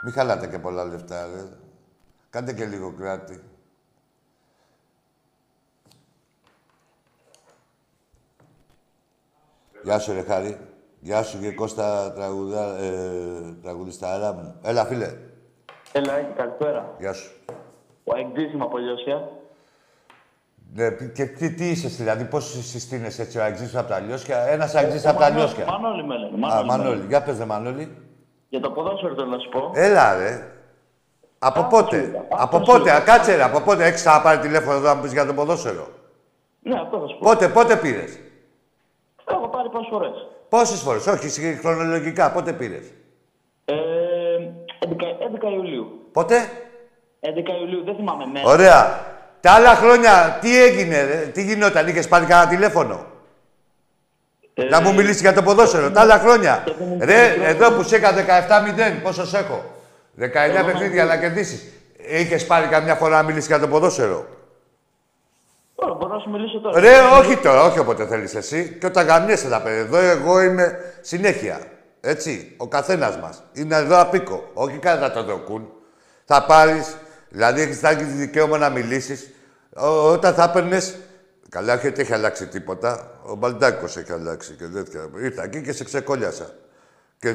Μην χαλάτε και πολλά λεφτά, ρε. Κάντε και λίγο κράτη. Γεια σου, ρε Χάρη. Γεια σου και Κώστα τραγουδά, ε, τραγουδιστάρα μου. Έλα, φίλε.
Έλα, Άκη, καλησπέρα.
Γεια σου.
Ο Αιγκτής από Λιώσια.
Ναι, και τι, τι είσαι, δηλαδή, πώς συστήνεσαι έτσι ο Αγγζής από τα Λιώσια; Ένας Αγγζής από τα Λιώσια.
Μανώλη με λένε.
Α,
Μανώλη. με λένε.
Μανώλη. Για πες, δε, Μανώλη.
Για το ποδόσφαιρο θέλω να σου πω.
Έλα, ρε. Από
Άκου
πότε,
σου, άκου
από
σου.
πότε, α, κάτσε ρε, από πότε; Έχεις ξαναπάρει τηλέφωνο εδώ να μου πεις για το ποδόσφαιρο.
Ναι, αυτό θα σου πω.
Πότε, πότε πήρες;
Έχω πάρει πόσες φορές.
Πόσες φορές, όχι, συγ- χρονολογικά, πότε πήρες;
Ε, 11, 11 Ιουλίου.
Πότε;
11 Ιουλίου, δεν θυμάμαι μέρα.
Ωραία. Τα άλλα χρόνια τι έγινε, ρε, τι γινόταν, είχες πάρει κανένα τηλέφωνο;
Ε,
Να μου μιλήσεις για το ποδόσφαιρο, τα άλλα χρόνια.
το που μου
Ρε,
πήρε
εδώ που σε είχα 17-0, πόσος σε έχω; 19
Εγώ
παιχνίδια να κερδίσεις. Είχες πάρει καμιά φορά να μιλήσεις για το ποδόσφαιρο;
Τώρα μπορώ να σου μιλήσω τώρα.
Ρε, όχι τώρα, όχι όποτε θέλεις εσύ. Και όταν γαμιέσαι τα παιδιά. Εδώ εγώ είμαι συνέχεια. Έτσι, ο καθένας μας. Είναι εδώ απίκο. Όχι κατά το δοκούν. Θα πάρεις, δηλαδή έχεις τα δικαίωμα να μιλήσεις. Όταν θα έπαιρνες. Καλά, όχι ότι έχει αλλάξει τίποτα. Ο Μπαλντάκο έχει αλλάξει και τέτοια. Ήρθα εκεί και σε ξεκόλιασα. Και,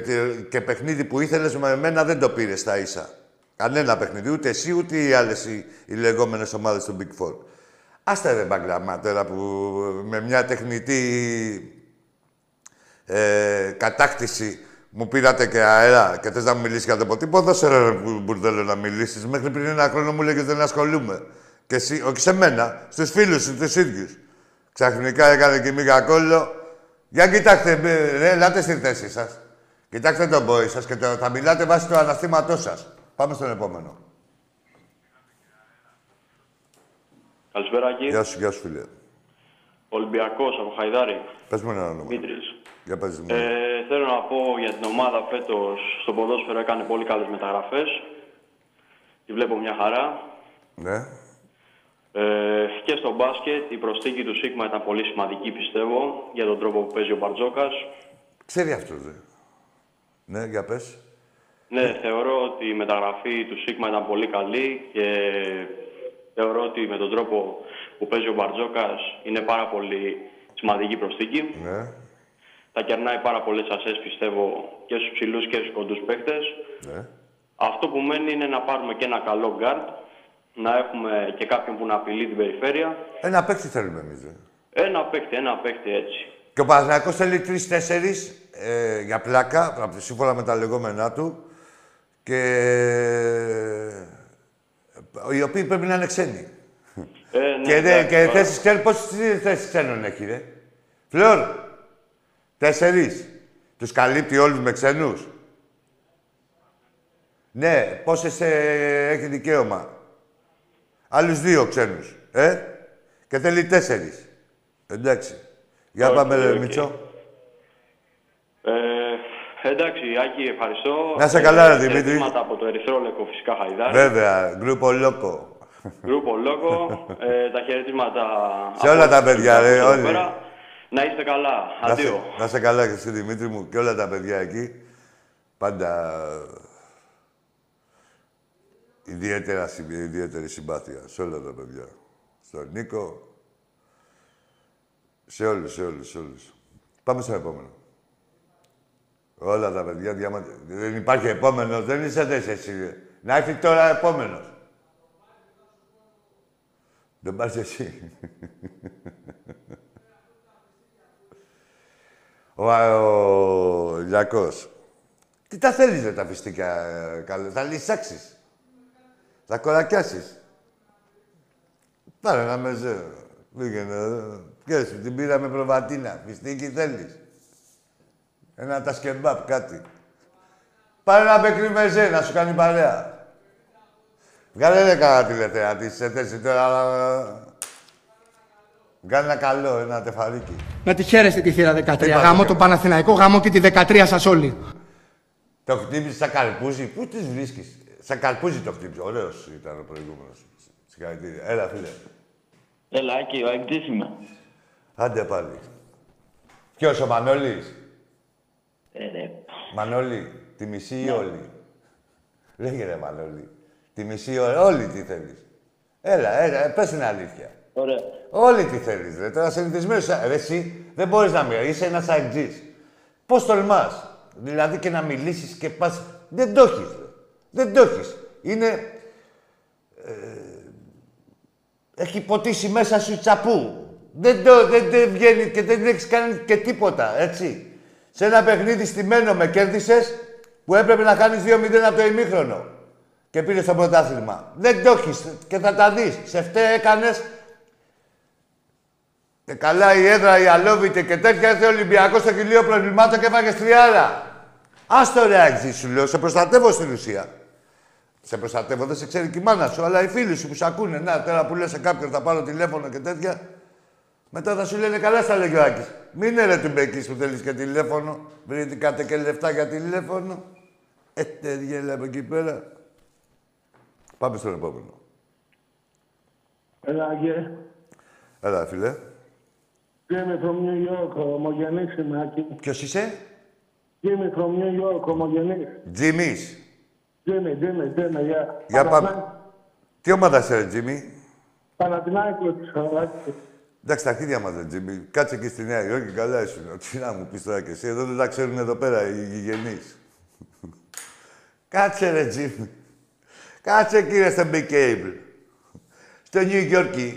και παιχνίδι που ήθελες με εμένα δεν το πήρες στα ίσα. Κανένα παιχνίδι, ούτε εσύ ούτε οι άλλες οι, οι λεγόμενες ομάδες του Big Four. Άστε ρε μπαγκλαμά τώρα που με μια τεχνητή ε, κατάκτηση μου πήρατε και αέρα και θες να μου μιλήσεις για το ποτέ. Πότε ρε που μπουρδέλο να μιλήσεις. Μέχρι πριν ένα χρόνο μου λέγες δεν ασχολούμαι. Και εσύ, όχι σε μένα, στους φίλους σου, τους ίδιους. Ξαφνικά έκανε και μίγα κόλλο. Για κοιτάξτε, ε, ρε, ελάτε στη θέση σας. Κοιτάξτε τον πόη σας και το, θα μιλάτε βάσει του αναστήματός σας. Πάμε στον επόμενο.
Καλησπέρα, Άκη.
Γεια σου, γεια σου φίλε.
Ολυμπιακός από Χαϊδάρη.
Πες μου ένα όνομα.
Δημήτρης.
Για πες μου.
Ε, θέλω να πω για την ομάδα φέτος στο ποδόσφαιρο έκανε πολύ καλές μεταγραφές. Τη βλέπω μια χαρά.
Ναι.
Ε, και στο μπάσκετ η προσθήκη του Σίγμα ήταν πολύ σημαντική πιστεύω για τον τρόπο που παίζει ο Μπαρτζόκας.
Ξέρει αυτός, δε. Ναι, για πες.
Ναι, θεωρώ ότι η μεταγραφή του Σίγμα ήταν πολύ καλή και θεωρώ ότι με τον τρόπο που παίζει ο Μπαρτζόκας είναι πάρα πολύ σημαντική προσθήκη.
Ναι.
Θα κερνάει πάρα πολλές ασές πιστεύω και στους ψηλούς και στους κοντούς παίκτες.
Ναι.
Αυτό που μένει είναι να πάρουμε και ένα καλό γκαρντ, να έχουμε και κάποιον που να απειλεί την περιφέρεια.
Ένα παίκτη θέλουμε εμείς, ρε.
Ένα παίκτη, ένα παίκτη έτσι.
Και ο Παναθηναϊκός θέλει τρει-τέσσερι ε, για πλάκα, από- σύμφωνα με τα λεγόμενά του. Και ε, οι οποίοι πρέπει να είναι ξένοι.
Ε, ναι,
και δε,
εντάξει,
και
τώρα.
θέσεις ξένων, πόσες θέσεις ξένων έχει, ρε. Φλόρ, τέσσερις. Τους καλύπτει όλους με ξένους. Ναι, πόσες ε, έχει δικαίωμα. Άλλους δύο ξένους, ε; Και θέλει τέσσερις. Εντάξει. Για
Οκ,
πάμε, ρε
οκ.
Μιτσό.
Ε, εντάξει, Άκη, ευχαριστώ.
Να είσαι καλά, ρε,
Ε,
Δημήτρη.
χαιρετίσματα από το Ερυθρόλευκο, φυσικά Χαϊδάρι.
Βέβαια, Γκρούπο Λόκο.
Γκρούπο Λόκο. ε, τα χαιρετίσματα.
Σε
από
όλα τα
όλους
παιδιά,
τους
ρε,
εδώ
όλοι.
πέρα. Να είστε καλά.
Να σε,
Αντίο.
να σε καλά και εσύ, Δημήτρη μου, και όλα τα παιδιά εκεί. Πάντα ιδιαίτερα, συμπ- ιδιαίτερη συμπάθεια σε όλα τα παιδιά. Στον Νίκο, σε όλους, σε όλους, σε όλους. Πάμε στο επόμενο. Όλα τα παιδιά διάμα... Δεν υπάρχει επόμενος, δεν είσαι θέση εσύ. ρε. Να έρθει τώρα επόμενος. Δεν πας εσύ. Ο, ο Λιακός. Τι τα θέλεις ρε τα πιστικά, ε, καλέ. Θα λυσάξεις. Θα κορακιάσεις. Πάρε ένα μεζέ. Πήγαινε εδώ. Πιες, την πήρα με προβατίνα. Πιστίκι θέλεις. Ένα τα σκεμπάπ, κάτι. Πάρε ένα μπεκρή μεζέ, να σου κάνει παρέα. Βγάλε ρε κανένα τηλεθεατή σε θέση τώρα, αλλά... Βγάλε ένα καλό, ένα τεφαρίκι.
Να τη χαίρεστε τη θύρα 13.
Είπατε
Γάμο
και-
το Παναθηναϊκό, γάμο και τη 13 σας όλοι.
Το χτύπησε σαν καρπούζι. Πού τις βρίσκεις; Σαν καρπούζι το χτύπησε. Ωραίος ήταν ο προηγούμενος. Συγχαρητήρια. Έλα, φίλε.
Έλα, Άκη, ο Αιγκτής είμαι.
Άντε πάλι. Ποιος ο Μανώλης;
Ε, ρε.
Μανώλη, τη μισή ή όλη. Λέγε ρε Μανώλη. Τη μισή ώρα, όλη τι θέλεις. Έλα, έλα, πες την αλήθεια.
Ωραία.
Όλη τι θέλεις, ρε. Τώρα συνηθισμένος, ρε, εσύ δεν μπορείς να μιλήσεις, είσαι ένας αγγής. Πώς τολμάς. Δηλαδή και να μιλήσεις και πας... Δεν το έχεις, ρε. Δεν το έχεις. Είναι... Ε, έχει ποτίσει μέσα σου τσαπού. Δεν το δεν, δεν βγαίνει και δεν έχεις κάνει και τίποτα, έτσι. Σε ένα παιχνίδι στημένο με κέρδισες που έπρεπε να κάνεις 2-0 από το ημίχρονο. Και πήρες το πρωτάθλημα. Δεν το έχεις και θα τα δεις. Σε φταίει έκανες και καλά η έδρα, η αλόβητη και τέτοια, έρθει ο Ολυμπιακός στο χιλίο προβλημάτων και έφαγε τριάρα. Άστο ρε Άγγι, σου λέω, σε προστατεύω στην ουσία. Σε προστατεύω, δεν σε ξέρει και η μάνα σου, αλλά οι φίλοι σου που σε ακούνε, να, τώρα που λες σε κάποιον θα πάρω τηλέφωνο και τέτοια, μετά θα σου λένε καλά στα λέγει ο Άκης. Μην είναι ρε του Μπεκής που θέλεις και τηλέφωνο, βρήκατε και λεφτά για τηλέφωνο. Ε, τέτοια από εκεί πέρα. Πάμε στον επόμενο.
Έλα, Άγγε.
Έλα, φίλε.
Jimmy from New York, ομογενής είμαι, Άκη.
Ποιος είσαι;
Jimmy from New York, ομογενής;
Τζιμής.
Jimmy, Jimmy, Jimmy, yeah.
Για πάμε.
Παναθηνά-
Τι ομάδα είσαι, ρε Τζίμι;
Παναθηνάικος, Άκη.
Εντάξει, τα αρχίδια μας, ρε Τζίμι. Κάτσε και στη Νέα Υόρκη, καλά ήσουν. Τι να μου πεις τώρα και εσύ, εδώ δεν τα ξέρουν εδώ πέρα οι γηγενείς. Κάτσε, ρε Τζίμι. Κάτσε, κύριε, στο Big Cable. Στο New York.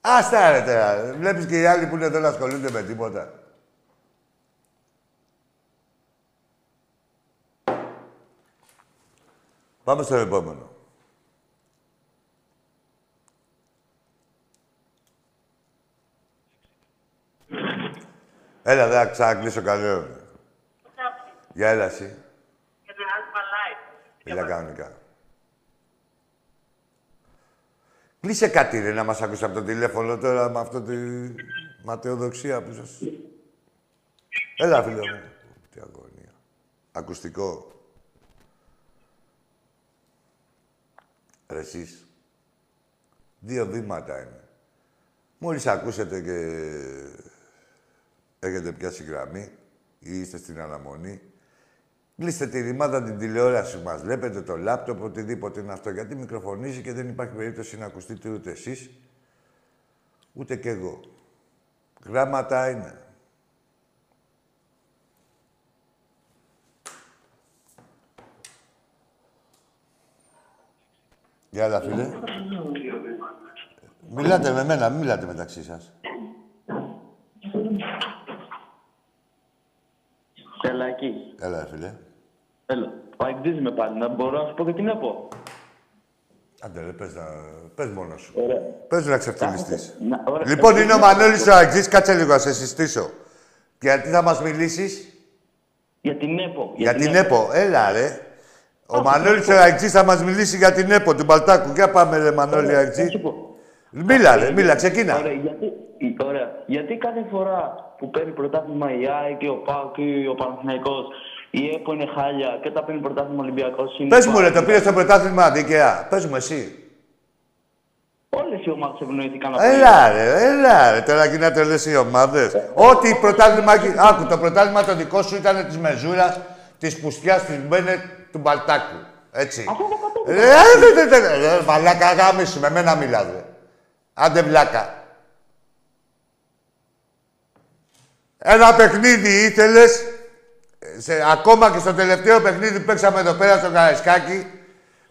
Άστα, ρε, τώρα. Βλέπεις και οι άλλοι που είναι εδώ να ασχολούνται με τίποτα. Πάμε στο επόμενο. Έλα, δεν θα ξανακλείσω καλό. Για έλα εσύ. Μιλά κανονικά. Κλείσε κάτι ρε, να μας ακούσει από το τηλέφωνο τώρα με αυτό τη ματαιοδοξία που σας... Έλα, φίλε μου. Τι αγωνία. Ακουστικό. Ρε εσείς. Δύο βήματα είναι. Μόλις ακούσετε και έχετε πιάσει γραμμή ή είστε στην αναμονή, κλείστε τη ρημάδα την τηλεόραση μας. Βλέπετε το λάπτοπ, οτιδήποτε είναι αυτό. Γιατί μικροφωνίζει και δεν υπάρχει περίπτωση να ακουστείτε ούτε εσείς, ούτε κι εγώ. Γράμματα είναι. Γεια άλλα, φίλε. Μιλάτε με μένα, μην μιλάτε μεταξύ σας.
Έλα εκεί.
Έλα, ρε φίλε.
Έλα. Ο Αγγλής είμαι πάλι. Να μπορώ να σου πω και τι να πω.
Άντε ρε, πες, να... πες μόνος σου.
Ωραία.
Πες να ξεφτυλιστείς.
Να- ωραία.
Λοιπόν, είναι ο Μανώλης ο Αγγής. Κάτσε λίγο, να σε συστήσω. Γιατί θα μας μιλήσεις;
Για την ΕΠΟ.
Για την ΕΠΟ. Έλα, ρε. Ο Μανώλης ο Αγγής θα μας μιλήσει για την ΕΠΟ του Μπαλτάκου. Για πάμε, ρε, Μανώλη
Να σου
Αγγή.
πω.
Μίλα, ρε, μίλα, ξεκίνα.
Ωραία, γιατί, ε, ωραία. γιατί κάθε φορά που παίρνει πρωτάθλημα η ΑΕΚ και ο ΠΑΟΚ και ο Παναθηναϊκός η ΕΠΟ είναι χάλια και όταν παίρνει πρωτάθλημα ο Ολυμπιακός είναι...
Πες μου, ρε, το
πάρα-
πήρες στο πρωτάθλημα δίκαια. Πες μου, εσύ.
Όλες οι ομάδες ευνοήθηκαν από
Έλα, ρε, έλα, ρε. Τώρα γίνατε όλες οι ομάδες. Ό,τι πρωτάθλημα... έχει- Άκου, το πρωτάθλημα το δικό σου ήταν της Μεζούρας, της Πουστιάς, της Μπένετ, του Μπαλτάκου. Έτσι.
Αυτό το κατέβηκα.
Ρε, ρε, ρε, ρε, ρε, ρε, μαλάκα, γάμισου, με μένα μιλάτε. Άντε βλάκα. Ένα παιχνίδι ήθελες, σε, ακόμα και στο τελευταίο παιχνίδι που παίξαμε εδώ πέρα στο Καραϊσκάκι,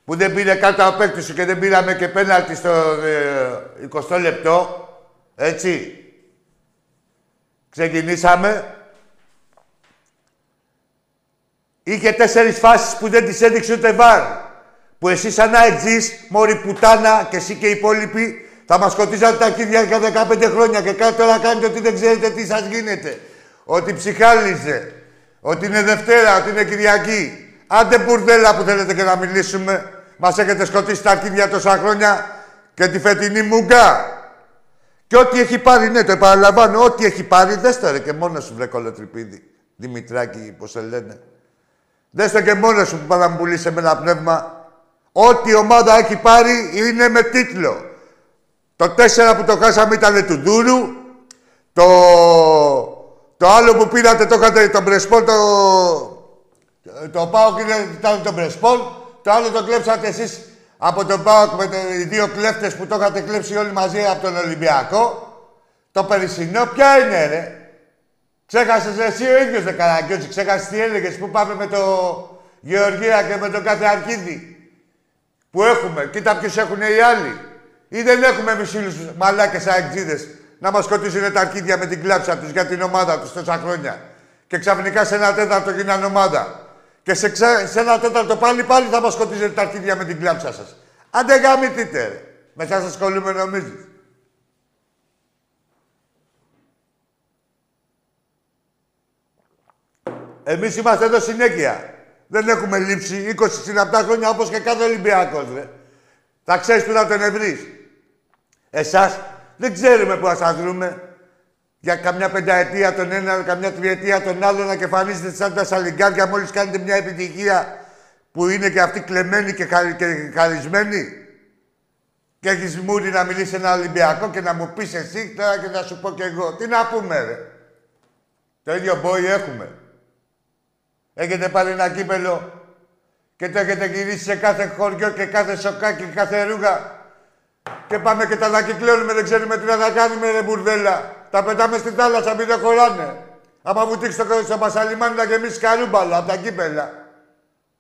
που δεν πήρε κάτω από παίκτη σου και δεν πήραμε και πέναλτι στο ε, 20 λεπτό, έτσι. Ξεκινήσαμε. Είχε τέσσερις φάσεις που δεν τις έδειξε ούτε βάρ. Που εσύ σαν αεξής, μόρι πουτάνα και εσύ και οι υπόλοιποι, θα μας σκοτίζατε τα αρχίδια για 15 χρόνια και κάτι τώρα κάνετε ότι δεν ξέρετε τι σας γίνεται. Ότι ψυχάλιζε. Ότι είναι Δευτέρα, ότι είναι Κυριακή. Άντε μπουρδέλα που θέλετε και να μιλήσουμε. Μας έχετε σκοτήσει τα αρχίδια τόσα χρόνια και τη φετινή μουγκα. Και ό,τι έχει πάρει, ναι, το επαναλαμβάνω, ό,τι έχει πάρει, δες το ρε και μόνος σου βρε κολοτρυπίδι. Δημητράκη, πώς σε λένε. Δες το και μόνος σου που πάει να μου πουλήσει με ένα πνεύμα. Ό,τι η ομάδα έχει πάρει είναι με τίτλο. Το 4 που το χάσαμε ήταν του Δούρου. Το, το άλλο που πήρατε το είχατε τον Πρεσπό, το... το ΠΑΟΚ είναι, ήταν των Πρεσπών, το άλλο το κλέψατε εσείς από τον ΠΑΟΚ με το, οι δύο κλέφτες που το είχατε κλέψει όλοι μαζί από τον Ολυμπιακό. Το περσινό ποια είναι, ρε; Ξέχασες εσύ ο ίδιος, δε Καραγκιόζη. Ξέχασες τι έλεγες που πάμε με το Γεωργία και με τον κάθε Αρκίδη. Που έχουμε. Κοίτα ποιους έχουν οι άλλοι. Ή δεν έχουμε εμείς φίλους μαλάκες αεκτζίδες να μας σκοτήσουν τα αρκίδια με την κλάψα τους για την ομάδα τους τόσα χρόνια. Και ξαφνικά σε ένα τέταρτο γίνανε ομάδα. Και σε, ξα... σε ένα τέταρτο πάλι πάλι θα μας σκοτήσετε τα αρκίδια με την κλάψα σας. Άντε γαμηθείτε, ρε. Με σας ασχολούμαι νομίζεις. Εμείς είμαστε εδώ συνέχεια. Δεν έχουμε λείψει 20 συναπτά χρόνια όπως και κάθε Ολυμπιακός, ρε. Θα ξέρεις που να τον ευρείς. Εσάς δεν ξέρουμε που θα βρούμε. Για καμιά πενταετία τον ένα, καμιά τριετία τον άλλο να κεφανίζετε σαν τα σαλιγκάρια μόλις κάνετε μια επιτυχία που είναι και αυτή κλεμμένη και, χαρι, και χαρισμένη. Και έχεις μούρι να μιλήσεις ένα Ολυμπιακό και να μου πεις εσύ τώρα και να σου πω κι εγώ. Τι να πούμε, ρε. Το ίδιο μπόι έχουμε. Έχετε πάρει ένα κύπελο και το έχετε γυρίσει σε κάθε χωριό και κάθε σοκάκι και κάθε ρούγα. Και πάμε και τα ανακυκλώνουμε, δεν ξέρουμε τι να κάνουμε, ρε μπουρδέλα. Τα πετάμε στη θάλασσα, μην δεν χωράνε. Άμα βουτήξει το στο μασαλιμάνι να γεμίσει καρούμπαλα από τα κύπελα.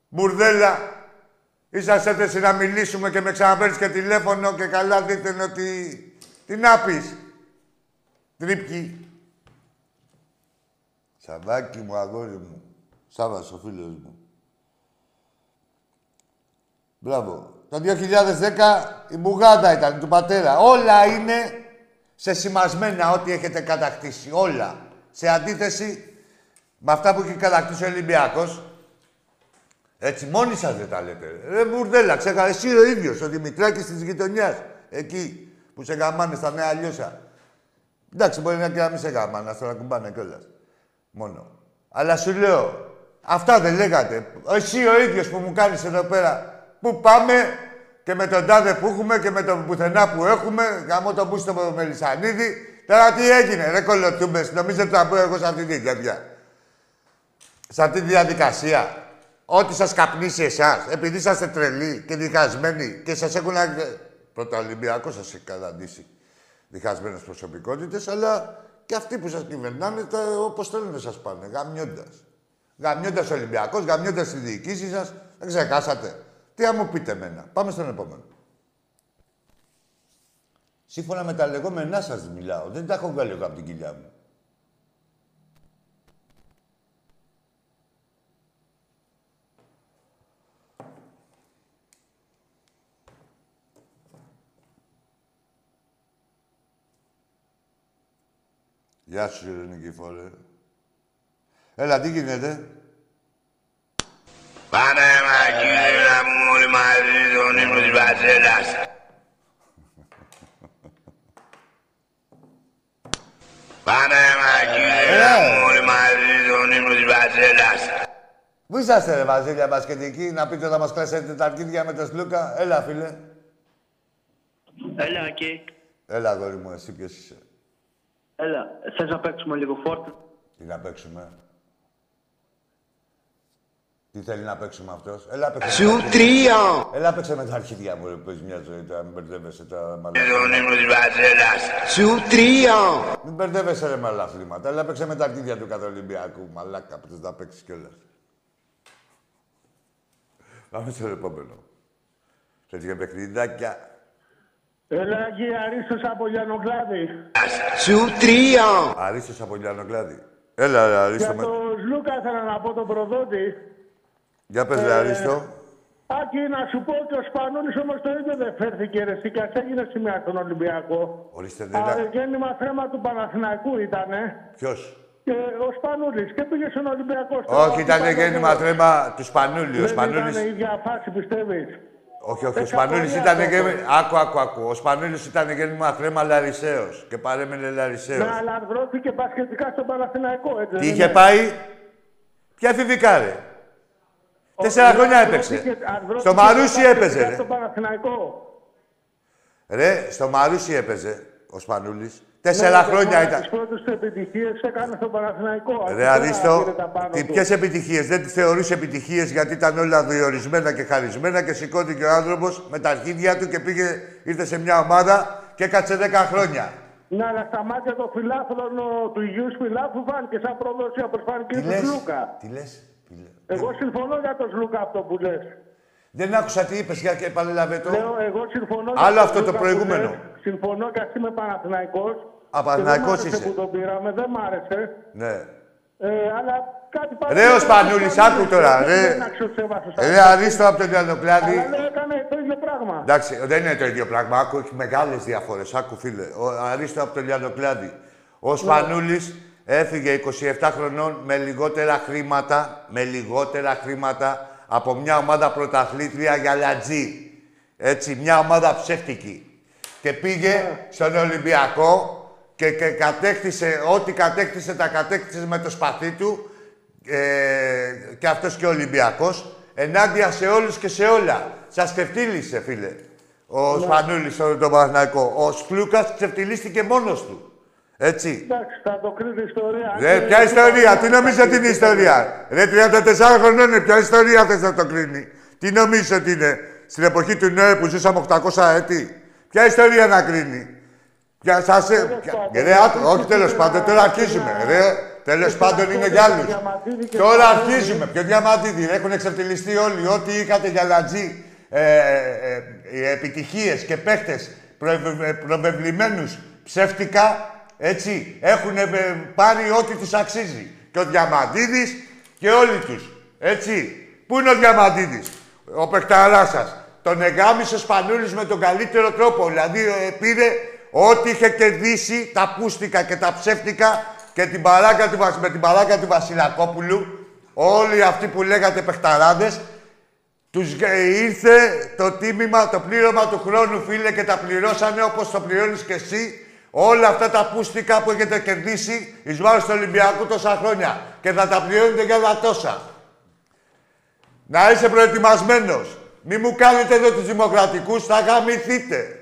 Μπουρδέλα. Είσαστε έτρεση να μιλήσουμε και με ξαναφέρεις και τηλέφωνο και καλά δείτε ότι... Τι να πεις. Τρίπκι. Σαβάκι μου, αγόρι μου. Σάββας, ο φίλος μου. Μπράβο. Το 2010 η Μπουγάντα ήταν του πατέρα. Όλα είναι σε σημασμένα ό,τι έχετε κατακτήσει. Όλα. Σε αντίθεση με αυτά που έχει κατακτήσει ο Ολυμπιακός. Έτσι, μόνοι σας δεν τα λέτε. Ρε μπουρδέλα, ξέχα, εσύ ο ίδιος, ο Δημητράκης της γειτονιάς. Εκεί, που σε γαμάνε στα νέα λιώσα. Εντάξει, μπορεί να και να μην σε γαμάνε, να να κουμπάνε κιόλας. Μόνο. Αλλά σου λέω, αυτά δεν λέγατε. Εσύ ο ίδιος που μου κάνεις εδώ πέρα Πού πάμε και με τον τάδε που έχουμε και με τον πουθενά που έχουμε, γαμώ τον μπούστο Μελισανίδη. Τώρα τι έγινε, ρε κολοτούμπες, νομίζετε ότι θα πω εγώ σε αυτή τη διαδικασία. Σε αυτή τη διαδικασία. Ό,τι σας καπνίσει εσάς, επειδή είσαστε τρελοί και διχασμένοι και σας έχουν... Πρώτα Ολυμπιακός σας έχει καταντήσει διχασμένες προσωπικότητες, αλλά και αυτοί που σας κυβερνάνε, τα, όπως θέλουν να σας πάνε, γαμιώντας. Γαμιώντας ο Ολυμπιακός, γαμιώντας τη διοικήση σας, δεν ξεχάσατε. Τι θα μου πείτε εμένα. Πάμε στον επόμενο. Σύμφωνα με τα λεγόμενά σας μιλάω. Δεν τα έχω βγάλει εγώ από την κοιλιά μου. Γεια σου, Ειρηνική Φόρε. Έλα, τι γίνεται;
Πάμε κύριε να μου όλοι μαζί τον ύμνο της Βασίλας. Πάμε κύριε να μου όλοι μαζί τον ύμνο της Βασίλας.
Πού είσαστε ρε Βασίλια Μπασκετική, να πείτε να μας κλέσετε τα αρχίδια με τον Σλούκα. Έλα φίλε.
Έλα εκεί.
Έλα αγόρι μου, εσύ ποιος είσαι.
Έλα, θες να παίξουμε λίγο φόρτ.
Τι να παίξουμε. Τι θέλει να παίξουμε αυτός; Έλα παίξε.
Σου τρία!
Έλα παίξε με τα αρχίδια μου, ρε, που έχεις μια ζωή τώρα, μην μπερδεύεσαι τα μαλάκα.
Τον ύμνο της Βασίλας. Σου τρία!
Μην μπερδεύεσαι ρε με άλλα αθλήματα. Έλα παίξε με τα αρχίδια του Καθολυμπιακού. Μαλάκα, που θες να παίξεις κιόλας. Πάμε στο επόμενο. Θέλεις και παιχνιδάκια.
Έλα εκεί, Αρίστος από Λιανοκλάδη.
Σου τρία!
Αρίστος από Λιανοκλάδη. Έλα, ρε, Αρίστο.
Για
Με...
τον Λούκα ήθελα να πω τον προδότη.
Για πες, ρε, Αρίστο.
Άκη, να σου πω ότι ο Σπανούλης όμως το ίδιο δεν φέρθηκε ρε, και ας έγινε σημαία στον Ολυμπιακό.
Ορίστε, δεν
Α,
είναι...
γέννημα θέμα του Παναθηναϊκού ήτανε.
Ποιος;
Και ο Σπανούλης και πήγε στον Ολυμπιακό. στο
Όχι, ήταν
Παναθηναϊκό.
γέννημα τρέμα του Σπανούλη. Ο
Δεν
Σπανούλης...
ήταν η ίδια φάση, πιστεύεις;
Όχι, όχι. Ο
Ε,
Σπανούλης
καμπανιά
ήταν
αυτό.
γέννημα... Άκου, άκου, άκου. Ο Σπανούλης ήταν γέννημα θρέμα Λαρισαίος. Και παρέμενε Λαρισαίος.
Ναι, αλλά αρδρώθηκε πασχετικά στον Παναθηναϊκό, έτσι.
Τι
δεν
είχε
είναι;
πάει; Ποια εφηβικά, ρε; Τέσσερα
Ο-
χρόνια
αρδρώθηκε-
έπαιξε.
αρδρώθηκε
Στο Μαρούσι
πασχετικά
έπαιζε, ρε.
Στον Παναθηναϊκό.
Ρε, στο Μαρούσι έπαιζε ο Σπανούλης Τέσσερα
Ναι,
χρόνια
και
ήταν.
Τις πρώτες του επιτυχίες έκανε στον Παναθηναϊκό.
Ρε
Τώρα
Αρίστο,
πήρε τα πάνω
τι
του.
ποιες επιτυχίες. Δεν τις θεωρούσε επιτυχίες γιατί ήταν όλα διορισμένα και χαρισμένα και σηκώθηκε ο άνθρωπος με τα αρχίδια του και πήγε, ήρθε σε μια ομάδα και έκατσε 10 χρόνια.
Ναι, αλλά στα μάτια των φιλάθλων ο- του υγιούς φιλάθλου φάνηκε σαν προδοσία όπως φάνηκε
Τι
του
λες,
Σλούκα.
τι λες. Τι λες.
Εγώ συμφωνώ για τον Σλούκα αυτό που λες.
Δεν άκουσα τι είπες, για και επανέλαβε το.
Λέω, εγώ συμφωνώ
Άλλο
για τον
αυτό το
Σλούκα που
προηγούμενο.
λες. Συμφωνώ και ας είμαι Παναθηναϊκός.
Α, Παναθηναϊκός
Και δεν μ' άρεσε
είσαι.
που τον πήραμε, δεν μ' άρεσε.
Ναι.
Ε, αλλά κάτι
Ρε, ο Σπανούλης, άκου τώρα, ρε. Ρε Αρίστο από τον Ιαννοκλάδη.
Αλλά λέει, έκανε το ίδιο πράγμα.
Εντάξει, δεν είναι το ίδιο πράγμα. Άκου, έχει μεγάλες διαφορές. Άκου, φίλε. Ο Αρίστο από τον Λιαννοκλάδη. Ο Σπανούλη έφυγε 27 χρονών με λιγότερα χρήματα, με λιγότερα χρήματα από μια ομάδα πρωταθλήτρια για λατζή. Έτσι, μια ομάδα ψεύτικη. Και πήγε στον Ολυμπιακό και, και κατέκτησε, ό,τι κατέκτησε, τα κατέκτησε με το σπαθί του ε, και αυτός και ο Ολυμπιακός ενάντια σε όλους και σε όλα. Σας ξεφτύλισε, φίλε. Ο ναι. Σπανούλης στον τον Παναθηναϊκό. Ο Σκλούκας ξεφτυλίστηκε μόνος του. Έτσι.
Εντάξει, θα το κρίνει η ιστορία.
Ρε,
Αν
ποια
και-
ιστορία, τι νομίζω ότι είναι η ιστορία; Ρε, 34 χρονών είναι, ποια ιστορία θες να το κρίνει; Τι νομίζω ότι είναι; Στην εποχή του Νόε που ζήσαμε 800 έτη. Ποια ιστορία να κρίνει; Ποια σας... ε- ποια-
πάντων,
Ρε, άκου- όχι τέλος πάντων, τώρα αρχίζουμε. Ρε, τέλος πάντων είναι για άλλους.
Διαμαντίδη και
Τώρα
Σπανούλη.
αρχίζουμε. Ποιο διαμαντίδι, ρε, έχουν εξευτελιστεί όλοι. Ό,τι είχατε για λατζή, ε, ε, ε, οι επιτυχίες και παίχτες προβε- προβεβλημένους ψεύτικα, έτσι, έχουν ε, πάρει ό,τι τους αξίζει. Και ο Διαμαντίδης και όλοι τους. Έτσι. Πού είναι ο Διαμαντίδης, ο παιχταράς σας. Τον εγάμισε ο Σπανούλης με τον καλύτερο τρόπο. Δηλαδή ε, πήρε ό,τι είχε κερδίσει, τα πούστικα και τα ψεύτικα και την παράκα του, Βασ- με την παράκα του Βασιλακόπουλου. Όλοι αυτοί που λέγατε παιχταράδες, τους γε- ήρθε το τίμημα, το πλήρωμα του χρόνου, φίλε, και τα πληρώσανε όπως το πληρώνεις και εσύ. Όλα αυτά τα πούστικα που έχετε κερδίσει εις βάρος του Ολυμπιακού τόσα χρόνια. Και θα τα πληρώνετε για τα τόσα. Να είσαι προετοιμασμένος. Μη μου κάνετε εδώ τους δημοκρατικούς, θα γαμηθείτε.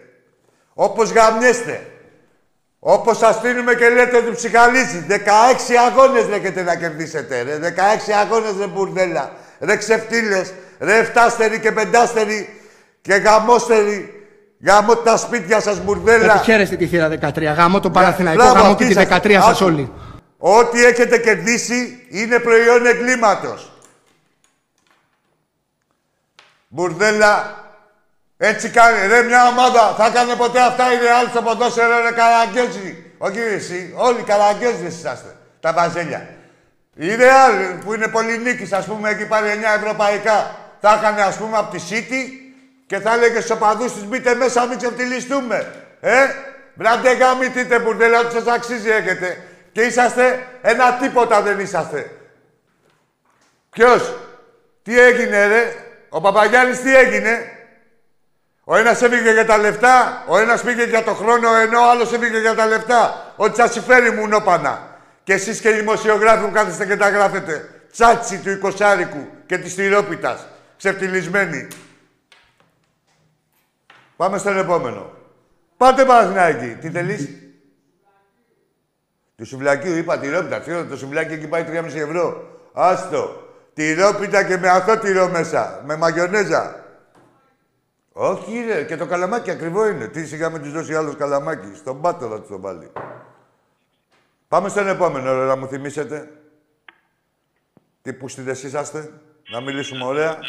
Όπως γαμιέστε. Όπως σας στείλουμε και λέτε ότι ψυχαλίζει. 16 αγώνες λέγεται να κερδίσετε, ρε. 16 αγώνες, ρε μπουρδέλα. Ρε ξεφτύλες, ρε εφτάστεροι και πεντάστεροι και γαμόστεροι. Γαμώ τα σπίτια σας, μπουρδέλα.
Γιατί χαίρεστε τη θύρα 13. Γάμο το Παναθηναϊκό,
Μπράβο,
γάμο
αυτοί
και τη
σας.
13 σας
Άκου.
όλοι.
Ό,τι έχετε κερδίσει είναι προϊόν εγκλήματος. Μπουρδέλα, έτσι κάνει. Ρε, μια ομάδα θα έκανε ποτέ αυτά η Ρεάλ στο ποδόσφαιρο, ρε καραγκιόζι. Όχι εσύ, όλοι καραγκιόζιδες είσαστε. Τα βαζέλια. Η Ρεάλ που είναι πολυνίκης, ας πούμε, έχει πάρει 9 ευρωπαϊκά. Θα έκανε, ας πούμε, από τη City και θα έλεγε στους οπαδούς της μπείτε μέσα, μην ξεφτυλιστούμε. Ε, μπράντε γαμητείτε μπουρδέλα, ότι σας αξίζει έχετε. Και είσαστε ένα τίποτα δεν είσαστε. Ποιος, τι έγινε ρε, ο Παπαγιάννης τι έγινε; Ο ένας έφυγε για τα λεφτά, ο ένας πήγε για το χρόνο, ενώ ο άλλος έφυγε για τα λεφτά. Ότι σας συμφέρει μου νόπανα. Και εσείς και οι δημοσιογράφοι που κάθεστε και τα γράφετε. Τσάτσι του εικοσάρικου και της τυρόπιτας. Ξεφτυλισμένοι. Πάμε στον επόμενο. Πάτε Παναθηναϊκή. Τι θέλεις; Του σουβλακίου είπα τυρόπιτα. Ξέρω το σουβλάκι εκεί πάει 3,5 ευρώ. Άστο. Τυρόπιτα και με αυτό τυρό μέσα. Με μαγιονέζα. Όχι ρε, και το καλαμάκι ακριβό είναι. Τι σιγά με τους δώσει άλλος καλαμάκι. Στον πάτο θα τους το βάλει. Πάμε στον επόμενο, ρε, να μου θυμίσετε. Τι πούστιδες είσαστε. Να μιλήσουμε ωραία.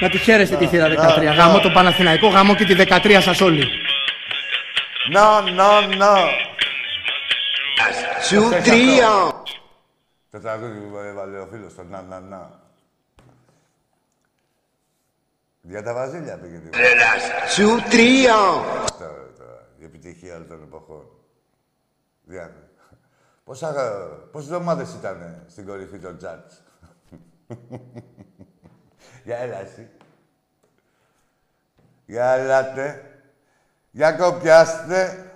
Να τη χαίρεστε τη θύρα 13. Γάμο το Παναθηναϊκό, γάμο και τη 13 σας όλοι.
Να, να, να.
Σου τρία.
Το τραγούδι που έβαλε ο φίλος, το να, να, να. Για τα βαζίλια πήγε τη
Τρελάς. Σου τρία.
Τώρα, τώρα, η επιτυχία όλων των εποχών. Διάνε. Πόσα, πόσες εβδομάδες ήταν στην κορυφή των τσάρτς. Για έλα εσύ. Για έλατε. Για κοπιάστε.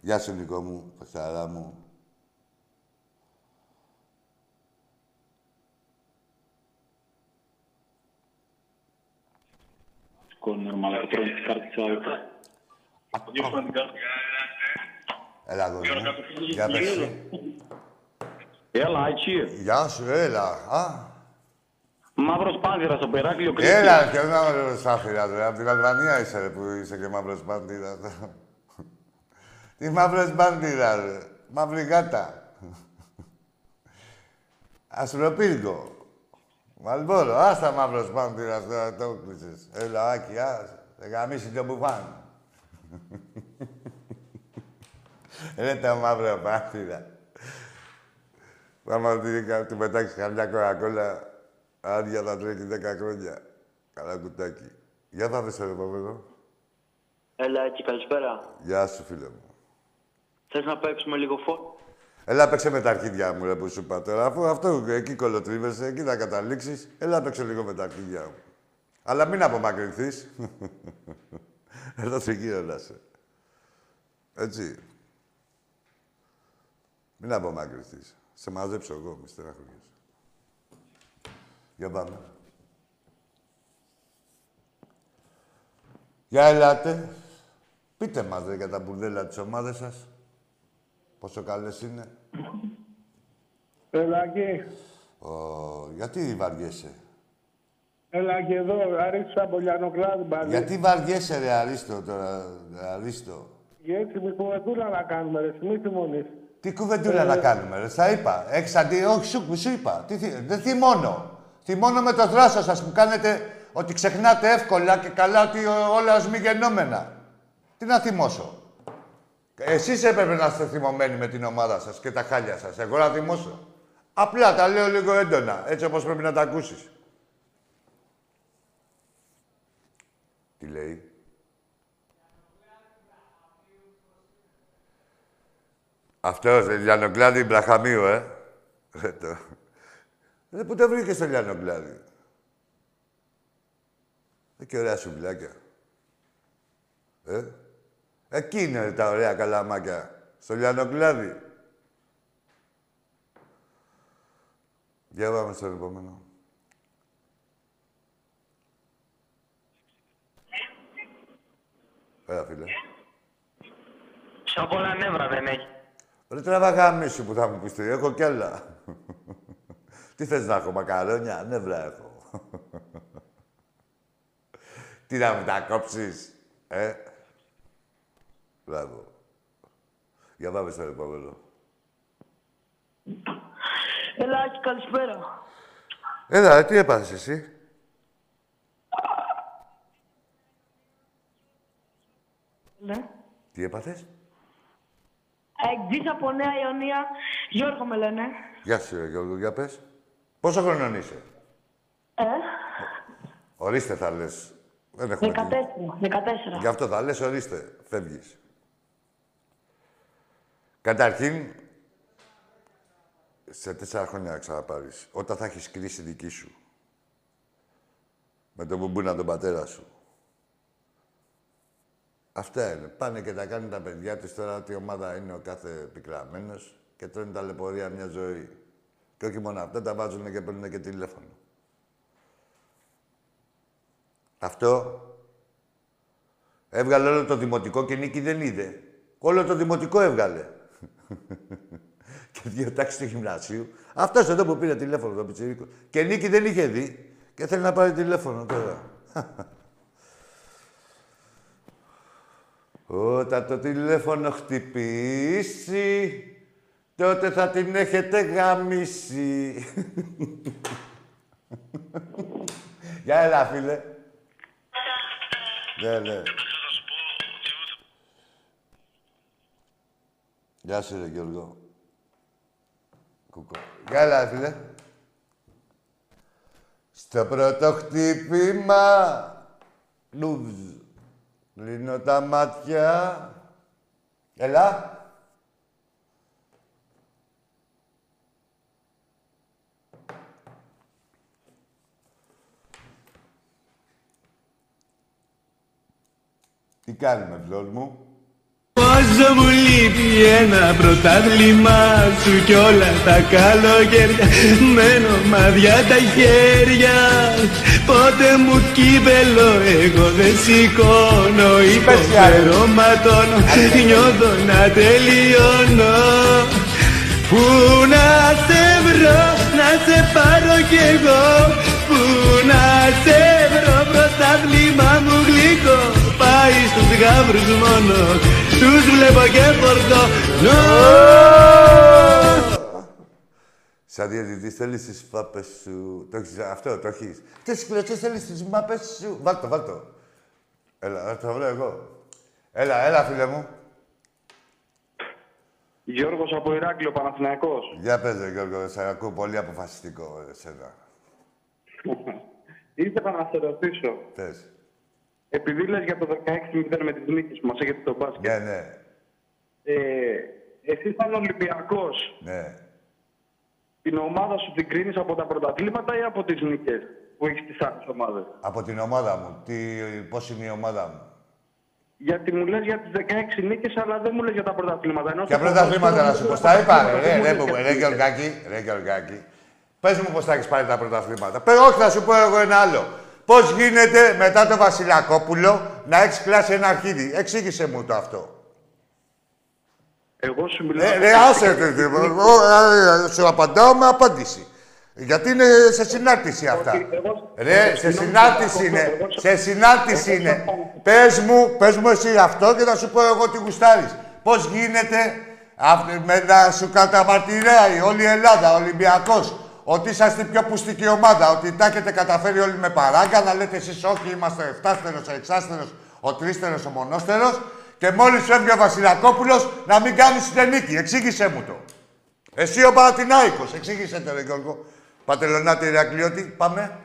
Γεια σου, Νικό μου, Πασαρά μου.
Κόνερ.
Έλα. Για πες.
Έλα, έτσι.
Γεια σου, έλα. Α,
Μαύρος πάνδυρας από Ηράκλειο Κρήτη.
Έλα, και ένα ωραίο σάφυρα, ρε. Απ' την Αλβανία είσαι, ρε, που είσαι και μαύρος μπάντηρα. Τι μαύρος μπάντηρα, ρε. Μαύρη γάτα. Ασπροπύργο. Μαλμπόρο, άστα μαύρος μπάντηρας τώρα το κλείσες. Έλα, Άκη, άσε. Θα γαμίσει το μπουφάν. Ρε το μαύρο μπάντηρα. Πάμε να την- του πετάξεις καμιά κοκακόλα άδεια θα τρέχει 10 χρόνια. Καλά κουτάκι. Για θα δεις το επόμενο.
Έλα, έτσι, καλησπέρα.
Γεια σου, φίλε μου.
Θες να παίξουμε λίγο φω...
Έλα, παίξε με τα αρχίδια μου, ρε, που σου είπα τώρα. Αφού αυτό εκεί κολοτρίβεσαι, εκεί θα καταλήξεις. Έλα, παίξε λίγο με τα αρχίδια μου. Αλλά μην απομακρυνθείς. Εδώ τριγύρω να σε. Έτσι. Μην απομακρυνθείς. Σε μαζέψω εγώ, μη στεναχωριέσαι. Για πάμε. Για ελάτε. Πείτε μας, ρε, για τα μπουρδέλα της ομάδας σας. Πόσο καλές είναι.
Έλα εκεί.
Ω, γιατί βαριέσαι;
Έλα και εδώ, Αρίστος από Λιανοκλάδη πάλι.
Γιατί βαριέσαι, ρε Αρίστο, τώρα, ρε Αρίστο;
Και έτσι με κουβεντούλα να κάνουμε, ρε, μη θυμώνεις.
Τι κουβεντούλα να κάνουμε, ρε. Στα είπα. Έχεις αντί... Όχι, σου, σου είπα. Τι, θυ- δεν θυμώνω. Θυμώνω με το δράσο σας που κάνετε ότι ξεχνάτε εύκολα και καλά ότι ό- όλα ως μη γεννόμενα. Τι να θυμώσω. Εσείς έπρεπε να είστε θυμωμένοι με την ομάδα σας και τα χάλια σας. Εγώ να θυμώσω. Απλά τα λέω λίγο έντονα, έτσι όπως πρέπει να τα ακούσεις. Τι λέει; Αυτός, ε, Λιανοκλάδη Μπραχαμίου, ε. Ρε το. Ρε, πού το βρήκες το Λιανοκλάδη. Ε, και ωραία σουβλάκια. Ε. Εκεί είναι ρε, τα ωραία καλαμάκια. Στο Λιανοκλάδη. Για πάμε στο επόμενο. Έλα, φίλε.
Σαν πολλά νεύρα δεν έχει.
Ρε τραβά σου που θα μου πεις τι, έχω κι άλλα. Τι θες να έχω, μακαρόνια, νεύρα έχω. τι να μου τα κόψεις, ε; Μπράβο. Για πάμε στο επόμενο.
Έλα, Άκη, καλησπέρα.
Έλα, ε, τι έπαθες εσύ;
Ναι.
Τι έπαθες;
Εκτζής από Νέα Ιωνία. Γιώργο με λένε.
Γεια σου, ρε, Γιώργο, για πες. Πόσο χρονών είσαι;
Ε,
Ορίστε θα λες. Δεν έχουμε
14.
τι.
14.
Γι' αυτό θα λες, ορίστε. Φεύγεις. Καταρχήν, σε τέσσερα χρόνια να ξαναπάρεις. Όταν θα έχεις κρίση δική σου. Με τον μπουμπούνα τον πατέρα σου. Αυτά είναι. Πάνε και τα κάνουν τα παιδιά τους τώρα ότι η ομάδα είναι ο κάθε πικραμένος και τρώνε ταλαιπωρία μια ζωή. Και όχι μόνο αυτό, τα βάζουν και παίρνουν και τηλέφωνο. Αυτό έβγαλε όλο το δημοτικό και Νίκη δεν είδε. Όλο το δημοτικό έβγαλε. και δύο τάξεις του γυμνασίου. Αυτός εδώ που πήρε τηλέφωνο, το πιτσιρίκο. Και Νίκη δεν είχε δει και θέλει να πάρει τηλέφωνο τώρα. Όταν το τηλέφωνο χτυπήσει, τότε θα την έχετε γαμίσει. Γεια έλα, φίλε. Ναι, ναι. Γεια σου, ρε Γιώργο. Κουκό. Γεια έλα, φίλε. Στο πρώτο χτύπημα, νουβζ. Κλείνω τα μάτια. Έλα. Τι κάνουμε, φλόρ μου;
Νομίζω μου λείπει ένα πρωτάθλημα σου κι όλα τα καλοκαίρια Μένω μαδιά τα χέρια. Πότε μου κύπελο εγώ δεν σηκώνω Υποφέρω ματώνω Νιώθω να τελειώνω. Πού να σε βρω, να σε πάρω κι εγώ. Πού να σε γάβρους μόνο, τους βλέπω και φορτώνω
Σαν διαιτητής θέλεις τις μάπες σου. Το έχεις, αυτό το έχεις. Τις κλωτσές θέλεις τις μάπες σου. Βάλτο, βάλτο. Έλα, θα το βρω εγώ. Έλα, έλα, φίλε μου.
Γιώργος από Ηράκλειο, Παναθηναϊκός.
Για πες, ρε, Γιώργο, σε ακούω πολύ αποφασιστικό εσένα.
Ήθελα να σε ρωτήσω,
Πες.
Επειδή λες για το 16-0 με τις νίκες που μας έχετε στο μπάσκετ,
Ναι, ναι,
ε, εσύ σαν Ολυμπιακός,
ναι.
την ομάδα σου την κρίνεις από τα πρωταθλήματα ή από τις νίκες που έχεις τις άλλες ομάδες;
Από την ομάδα μου. Τι, πώς είναι η ομάδα μου;
Γιατί μου λες για τις 16 νίκες, αλλά δεν μου λες για τα πρωταθλήματα. Ενώ
Ποια
στο
πρωταθλήματα να σου πω, τα είπα, ρε, ρε, ρε,
μου λες
ρε,
για
ρε,
τις
Γεωργάκη, ρε, Γεωργάκη. Πες μου πώς θα έχεις πάρει τα πρωταθλήματα. Πες, όχι, θα σου πω εγώ ένα άλλο. Πώς γίνεται μετά το Βασιλακόπουλο να έχεις κλάσει ένα αρχίδι; Εξήγησε μου το αυτό.
Εγώ σου μιλάω...
Ε, ρε, άσε, ρε, ρε, εγώ, ε, ε, σου απαντάω με απάντηση. Γιατί είναι σε συνάρτηση αυτά. Ρε, σε συνάρτηση είναι. Σε συνάρτηση είναι. Πες μου, πες μου εσύ αυτό και θα σου πω εγώ τι γουστάρεις. Πώς γίνεται αυ- με να σου καταμαρτυράει όλη η Ελλάδα, ο Ολυμπιακός, ότι είσαστε η πιο πουστική ομάδα, ότι τα έχετε καταφέρει όλοι με παράγκα, να λέτε εσείς όχι, είμαστε ο εφτάστερος, ο εξάστερος, ο τρίστερος, ο μονόστερος και μόλις φεύγει ο Βασιλακόπουλος να μην κάνεις την νίκη. Εξήγησέ μου το. Εσύ ο Παναθηνάικος, εξήγησέ το ρε Γιώργο. Πατελονάτη Ηρακλειώτη, πάμε.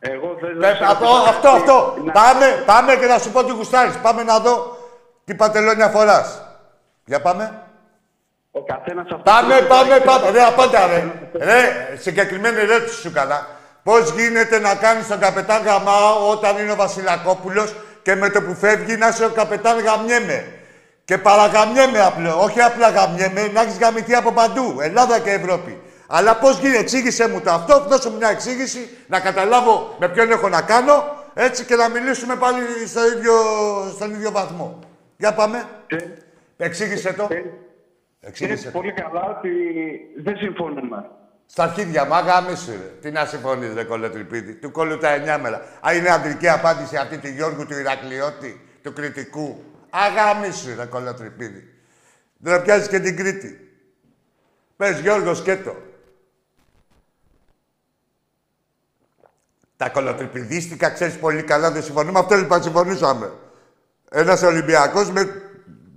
Εγώ θες να
Πες,
σε
αυτό,
ρωτήσω
αυτό,
κάτι,
αυτό.
να-
Πάμε, πάμε και να σου πω τι γουστάρεις. Πάμε να δω τι παντελόνια φοράς. Για πάμε.
Ο καθένας αυτός
Πάμε,
που
πάμε,
έχει-
πάμε. Ρε, απάντα, ρε. Ρε, συγκεκριμένη ερώτηση σου έκανα. Πώς γίνεται να κάνεις τον καπετάν γαμάο όταν είναι ο Βασιλακόπουλος και με το που φεύγει να είσαι ο καπετάν γαμιέμαι; Και παραγαμιέμαι απλό. Όχι απλά γαμιέμαι, να έχεις γαμηθεί από παντού. Ελλάδα και Ευρώπη. Αλλά πώς γίνεται, εξήγησέ μου το αυτό, δώσε μου μια εξήγηση, να καταλάβω με ποιον έχω να κάνω, έτσι και να μιλήσουμε πάλι στο ίδιο, στον ίδιο βαθμό. Για πάμε. Εξήγησε το. Εξήγησε
Ξέρεις
το.
πολύ καλά ότι δεν συμφωνούμε.
Στα αρχίδια μου, αγάμισου ρε. Τι να συμφωνείς ρε κολοτριπίδη. Του κόλλου τα εννιά μέρα. Α, είναι αντρική απάντηση αυτή του Γιώργου του Ηρακλειώτη, του Κρητικού. Αγάμισου ρε κολοτριπίδη. Δεν θα πιάσεις και την Κρήτη. Πες Γιώργος σκέτο. Τα κολοτριπηδίστικα ξέρεις πολύ καλά, δεν συμφωνούμε. Αυτό λοιπόν συμφωνήσαμε. Ένας Ολυμπιακός με,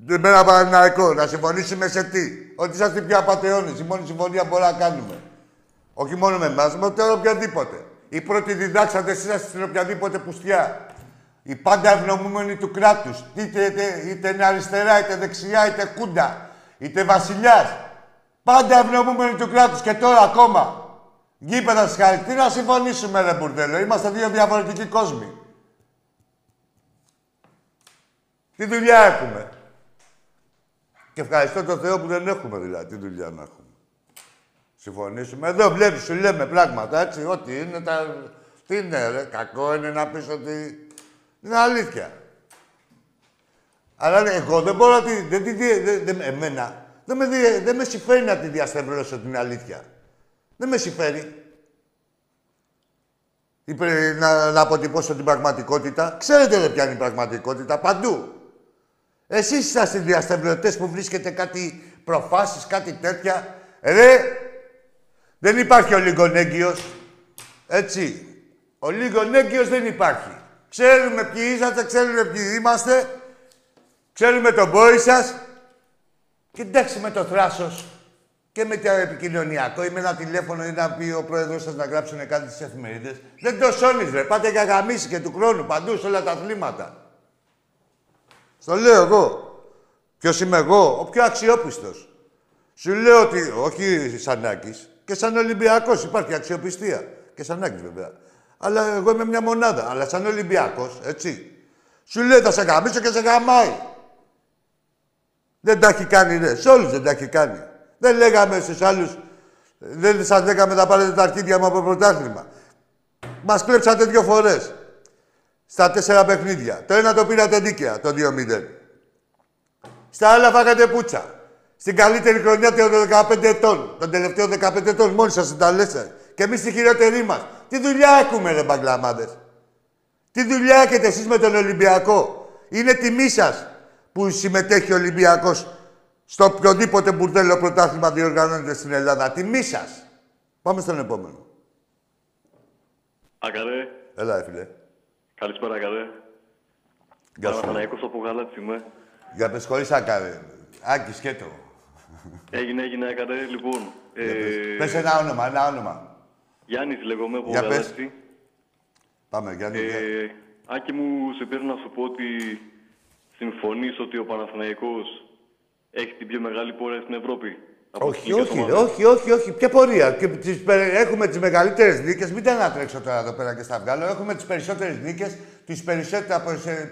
με ένα Παναθηναϊκό. Να συμφωνήσουμε σε τι. Ότι είσαστε οι πιο απαταιώνες. Η μόνη συμφωνία που μπορούμε να κάνουμε. Όχι μόνο με εμάς, με τον οποιαδήποτε. Οι πρώτοι διδάξατε εσείς είσαστε στην οποιαδήποτε πουστιά. Οι πάντα ευνομούμενοι του κράτους. Είτε, είτε, είτε είναι αριστερά, είτε δεξιά, είτε κούντα, είτε βασιλιάς. Πάντα ευνομούμενοι του κράτους και τώρα ακόμα. Γήπεδας σχάρι. Τι να συμφωνήσουμε, ρε Μπουρδέλο. Είμαστε δύο διαφορετικοί κόσμοι. Τι δουλειά έχουμε; Και ευχαριστώ τον Θεό που δεν έχουμε δηλαδή τι δουλειά να έχουμε. Συμφωνήσουμε. Εδώ βλέπεις, σου λέμε πράγματα, έτσι, ό,τι είναι τα... Τι είναι, ρε, κακό είναι να πεις ότι... Είναι αλήθεια. Αλλά ρε, εγώ δεν μπορώ να τη... Δεν, τη δι- δεν, δεν- εμένα, δεν με, δι- δεν με συμφέρει να τη διαστευρώσω την αλήθεια. Δεν με συμφέρει. Είπε να, να αποτυπώσω την πραγματικότητα. Ξέρετε ρε ποια είναι η πραγματικότητα, παντού. Εσείς είσαστε οι διασταυρωτές που βρίσκετε κάτι προφάσεις, κάτι τέτοια. Ρε, δεν υπάρχει ο λιγονέγκυος. Έτσι. Ο λιγονέγκυος δεν υπάρχει. Ξέρουμε ποιοι είσαστε, ξέρουμε ποιοι είμαστε. Ξέρουμε τον πόη σας. Και εντάξει με το θράσος και με το επικοινωνιακό ή με ένα τηλέφωνο ή να πει ο πρόεδρος σας να γράψουν κάτι στις εφημερίδες. Δεν το σώνεις ρε. Πάτε για γαμίση και του χρόνου παντού σε όλα τα αθλήματα. Στο λέω εγώ. Ποιος είμαι εγώ, ο πιο αξιόπιστος. Σου λέω ότι, όχι σαν Άκης, και σαν Ολυμπιακός υπάρχει αξιοπιστία. Και σαν Άκης βέβαια. Αλλά εγώ είμαι μια μονάδα. Αλλά σαν Ολυμπιακός, έτσι. Σου λέει θα σε γαμίσω και σε γαμάει. Δεν τα έχει κάνει, ρε. Σε όλους δεν τα έχει κάνει. Δεν λέγαμε στους άλλους, δεν σας λέγαμε να πάρετε τα αρχίδια μου από πρωτάθλημα. Μας κλέψατε δύο φορές. Στα τέσσερα παιχνίδια. Το ένα το πήρατε δίκαια, το 2-0. Στα άλλα φάγατε πούτσα. Στην καλύτερη χρονιά των 15 ετών. Των τελευταίων 15 ετών μόνοι σας τα λέτε. Και εμείς τη χειρότερη μας. Τι δουλειά έχουμε, ρε μπαγκλαμάδες. Τι δουλειά έχετε εσείς με τον Ολυμπιακό. Είναι τιμή σας που συμμετέχει ο Ολυμπιακός στο οποιοδήποτε μπουρδέλο πρωτάθλημα διοργανώνεται στην Ελλάδα. Τιμή σας. Πάμε στον επόμενο.
Ακαρέ,
Έλα, ρε φίλε.
Καλησπέρα Ακαρέ.
Γεια σου.
Παναθηναϊκός από Γαλάτσι είμαι.
Για πες χωρίς άκαρε. Άκη, σκέτο.
Έγινε, έγινε Ακαρέ. Λοιπόν,
Για πες.
ε,
Πες ένα όνομα, ένα όνομα.
Γιάννης λέγομαι από
Για πες.
Γαλάτσι.
Πάμε, Γιάννη. για-
Ε, Άκη μου, σε πήρα να σου πω ότι συμφωνείς ότι ο Παναθηναϊκός έχει την πιο μεγάλη πορεία στην Ευρώπη; Από τις
Όχι,
εθνικές
όχι, ρε,
ομάδες.
όχι, όχι, όχι. Ποια πορεία; Και τις, πε- έχουμε τις μεγαλύτερες νίκες. Μην τα ανατρέξω τώρα εδώ πέρα και στα βγάλω. Έχουμε τις περισσότερες νίκες, τις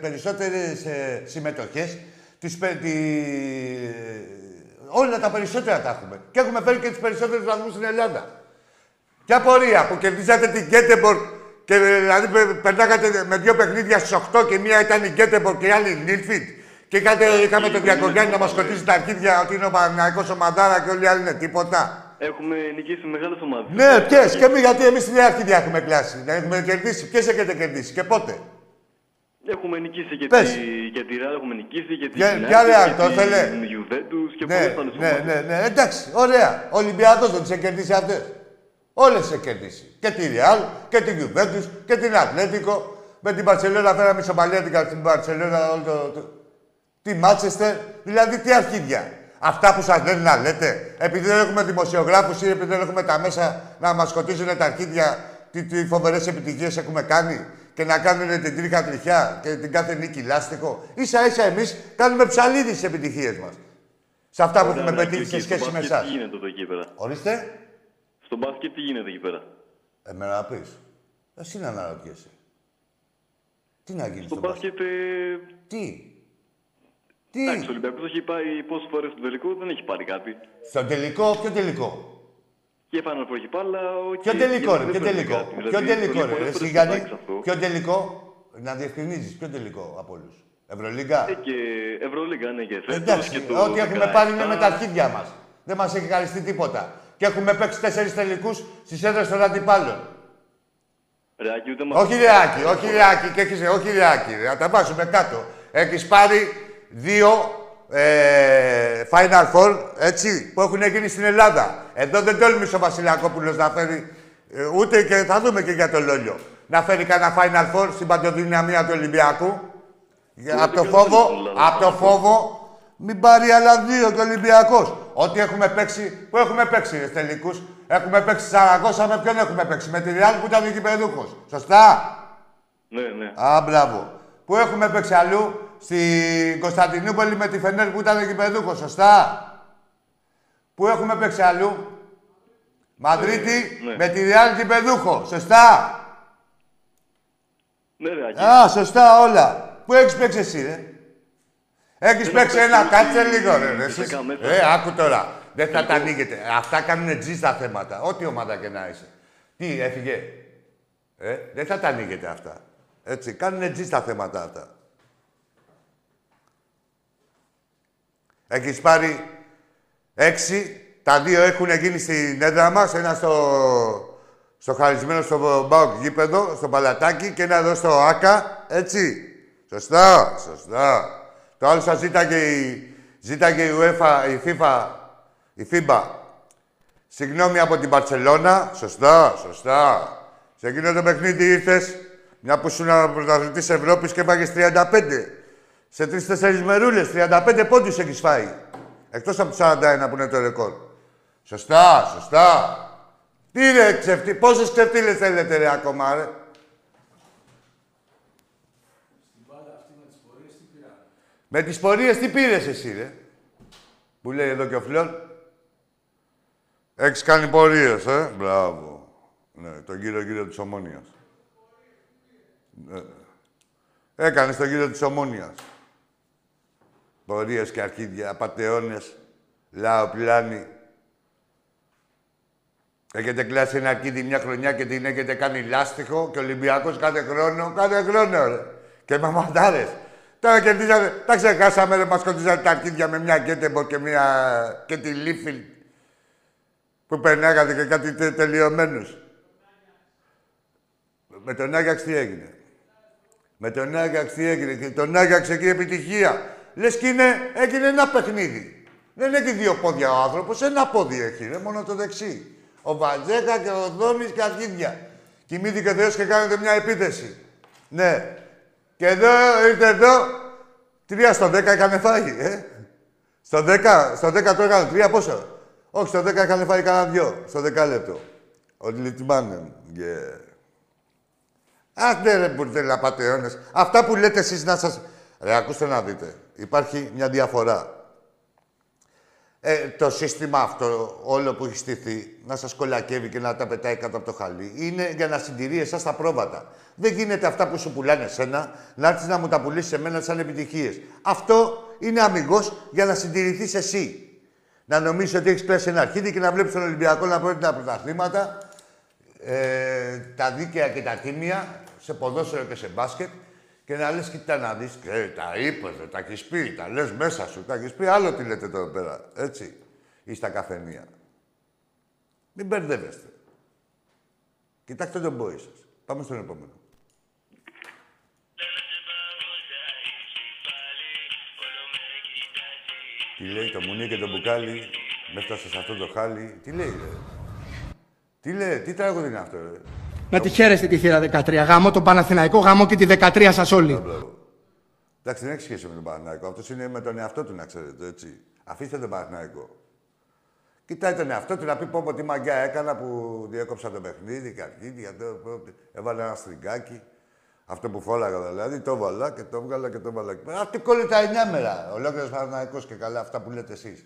περισσότερες συμμετοχές. Τις, πε- τη... Όλα τα περισσότερα τα έχουμε. Και έχουμε φέρει και τις περισσότερες βαθμούς στην Ελλάδα. Ποια πορεία που κερδίσατε την Γκέτεμπορ και ε, δηλαδή πε- περνάγατε με δύο παιχνίδια στις 8 και μία ήταν η Γκέτεμπορ και η άλλη η Νίλφιντ. Και είχατε, είχαμε τον Διακογιάννη να μας σκοτήσει τα αρχίδια ότι είναι ο Παναγιακό ο Μαντάρα και όλοι οι άλλοι είναι τίποτα.
Έχουμε νικήσει μεγάλες ομάδες.
Ναι, ποιε και εμεί, γιατί εμείς την αρχίδια έχουμε κλάσει. Να έχουμε κερδίσει. Ποιες έχετε κερδίσει και πότε;
Έχουμε νικήσει και
Πες.
τη, και τη Real, έχουμε νικήσει και τη
Ποια-
United
ποια Real,
και
το
τη
ήθελε;
Juventus και
Ναι,
πολλές άλλες
ναι,
ομάδες.
ναι, ναι, εντάξει, ωραία. Ο Ολυμπιακός δεν τις έχει κερδίσει αυτές. Όλες τις έχει κερδίσει. Και τη Real και την Juventus και την Ατλέτικο. Με την Παρσελόνα φέραμε ισοπαλία την την Παρσελόνα όλο το, το... Τη Μάτσεστερ; Δηλαδή τι αρχίδια; Αυτά που σας λένε να λέτε; Επειδή δεν έχουμε δημοσιογράφους ή επειδή δεν έχουμε τα μέσα να μας σκοτήσουν τα αρχίδια τι, τι φοβερές επιτυχίες έχουμε κάνει και να κάνουν την τρίχα τριχιά και την κάθε νίκη λάστιχο; Ίσα ίσα εμείς κάνουμε ψαλίδι στις επιτυχίες μας. Σε αυτά που
Ωραία,
έχουμε
ναι,
πετύχει
και
σε
στο
σχέση με
μπάσκετ
εσάς.
Τι γίνεται εδώ εκεί πέρα;
Ορίστε.
Στο μπάσκετ τι γίνεται εκεί πέρα;
Εμένα να πεις. Εσύ να αναρωτιέσαι. Τι να γίνει
Στο
στο μπάσκετ;
μπάσκετ. ε,
Τι; Τι;
Εντάξει, ο Ολυμπιακός έχει πάει πόσες φορές στο τελικό, δεν έχει πάρει κάτι.
Στο τελικό, ποιο τελικό;
Και Final Four έχει πάρει, αλλά οκ.
Ποιο τελικό,
και
ρε,
δεν
ποιο
παίρνει
τελικό;
κάτι.
Ποιο
Δηλαδή,
τελικό,
πολλές
ρε.
φορές
Εσύ,
το
Γιάννη,
κοιτάξεις αυτό.
ποιο τελικό; Να διευκρινίζεις, ποιο τελικό από όλους. Ευρωλίγκα;
Ε, και Ευρωλίγκα είναι και φέτος
Εντάξει,
και το
ό,τι έχουμε
17.
πάρει είναι με τα αρχίδια μας. Δεν μας έχει χαριστεί τίποτα. Και έχουμε παίξει τέσσερις τελικούς στις έδρες των αντιπάλων.
Ρε, Άκη, ούτε μας-
Όχι Ρεάκη, όχι Ρεάκη, και έχεις, όχι Ρεάκη, ρε, να τα βάζουμε κάτω. Έχεις πάρει δύο ε, Final Four, έτσι, που έχουν γίνει στην Ελλάδα. Εδώ δεν τόλμησε ο Βασιλιακόπουλος να φέρει, ε, ούτε και θα δούμε και για το Λόλιο, να φέρει κανένα Final Four στην παντοδυναμία του Ολυμπιακού. Για- Από το
δεν
φόβο,
κερδίζουν όλα
από το
τα
φόβο, μην πάρει άλλα δύο και ο Ολυμπιακός. Ό,τι έχουμε παίξει, πού έχουμε παίξει ρε τελικούς; Έχουμε παίξει Σαραγώσα, με ποιον έχουμε παίξει; Με τη Real που ήταν γηπεδούχος. Σωστά;
Ναι, ναι.
Α, μπράβο. Πού έχουμε παίξει αλλού, στην Κωνσταντινούπολη με τη Φενέρ που ήταν γηπεδούχος. Σωστά; Πού έχουμε παίξει αλλού; Μαδρίτη
ναι.
με τη Real γηπεδούχο. Σωστά;
Ναι, ρε, Άκη.
Α, σωστά όλα. Πού έχεις παίξει εσύ, ρε; Έχεις
Δεν
παίξει
έχω
ένα,
παίξει
κάτσε
στη-
λίγο, ρε. ρε.
στη
Εσείς-
δέκα μέσα.
Ε, άκου τώρα. Δεν θα τα ανοίγετε. Αυτά κάνουν τζι στα θέματα. Ό,τι ομάδα και να είσαι. Τι, έφυγε; Ε, δεν θα τα ανοίγετε αυτά. Έτσι, κάνουν τζι στα θέματα αυτά. Έχεις πάρει έξι. Τα δύο έχουν γίνει στην έδρα μας. Ένα στο, στο χαρισμένο στο Μπάουκ γήπεδο, στο Παλατάκι και ένα εδώ στο Άκα. Έτσι. Σωστά, σωστά. Το άλλο σας ζήταγε η, ζήταγε η UEFA, η FIFA, η FIBA. Συγγνώμη από την Παρσελώνα. Σωστά, σωστά. Σε εκείνο το παιχνίδι ήρθες, μια που ήσουν πρωταθλητής Ευρώπης και έπαγες 35. Σε τρει-τέσσερι μερούλες, 35 πόντους έχεις φάει. Εκτός από τους 41 που είναι το ρεκόρ. Σωστά, σωστά. Τι ρε, ξεφτύ, πόσες ξεφτύλες θέλετε ρε ακόμα, ρε; Με τις πορείες τι πήρες εσύ, ρε; Που λέει εδώ και ο Φλόρ. Έχεις κάνει πορείες, ε; Μπράβο. Ναι, τον κύριο γύρο της Ομόνιας. Ναι. Έκανες τον κύριο της Ομόνιας. Πορείες και αρχίδια, απατεώνες, λάο, πλάνη. Έχετε κλάσει ένα αρχίδι μια χρονιά και την έχετε κάνει λάστιχο και ο Ολυμπιακός κάθε χρόνο, κάθε χρόνο, ρε. Και μαμαντάρες. Τώρα κερδίσατε, τα ξεχάσαμε, ρε, μας κοντίζατε τα αρχίδια με μια Γκέτεμπο και μια... και τη Λίφιλ που περνάγατε και κάτι τε, τελειωμένους. Με τον Άγιαξ τι έγινε; Με τον Άγιαξ τι έγινε; Και τον Άγιαξ εκεί επιτυχία. Λες και είναι, έγινε ένα παιχνίδι. Δεν έχει δύο πόδια ο άνθρωπος, ένα πόδι έχει, ρε, μόνο το δεξί. Ο Βατζέκα και ο Δόνης και αρχίδια. Κοιμήθηκε ο Θεός και κάνετε μια επίθεση. Ναι. Και εδώ, ήρθε εδώ, τρία στο δέκα έκανε φάγει, ε. Στο δέκα, στο δέκα το έκανε τρία πόσο. Όχι, στο δέκα έκανε φάγει κανένα δυο. Στο δεκάλεπτο. Ο Λιτμάνεν. Yeah. Άντε ρε μπουρδέλα πατεώνες. Αυτά που λέτε εσείς να σας... Ρε, ακούστε να δείτε. Υπάρχει μια διαφορά. Ε, το σύστημα αυτό, όλο που έχει στηθεί, να σας κολακεύει και να τα πετάει κάτω από το χαλί, είναι για να συντηρεί εσάς τα πρόβατα. Δεν γίνεται αυτά που σου πουλάνε εσένα, να έρθεις να μου τα πουλήσεις σε μένα σαν επιτυχίες. Αυτό είναι αμυγός για να συντηρηθείς εσύ. Να νομίζεις ότι έχεις πέσει ένα αρχίδι και να βλέπεις τον Ολυμπιακό να παίρνει τα πρωταθλήματα, ε, τα δίκαια και τα τίμια, σε ποδόσφαιρο και σε μπάσκετ, και να λες, κοίτα να δεις, ε, τα είπες, ρε, τα έχεις πει, τα λες μέσα σου, τα έχεις πει, άλλο τι λέτε εδώ πέρα, έτσι, ή στα καφενεία. Μην μπερδεύεστε. Κοιτάξτε τον πόη σας. Πάμε στον επόμενο. Τι λέει το μουνί και το μπουκάλι, με έφτασε σε αυτό το χάλι. Τι λέει, ρε. Τι λέει, τι τραγούδι είναι αυτό, ρε.
Να τη χαίρεστε τη θύρα 13. Γάμο τον Παναθηναϊκό, γάμο και τη 13 σας όλοι.
Μπράβο. Εντάξει, δεν έχει σχέση με τον Παναθηναϊκό. Αυτός είναι με τον εαυτό του, να ξέρετε, έτσι. Αφήστε τον Παναθηναϊκό. Κοιτάει τον εαυτό του να πει πω, πω τι μαγκιά έκανα που διέκοψα το παιχνίδι, καρκίδια, το, το, έβαλε ένα στριγκάκι. Αυτό που φόλαγα δηλαδή, το έβαλα και το έβγαλα και το έβαλα. εκεί πέρα. Αυτή κόλλη τα εννιά μέρα. Ολόκληρος Παναθηναϊκός και καλά αυτά που λέτε εσείς.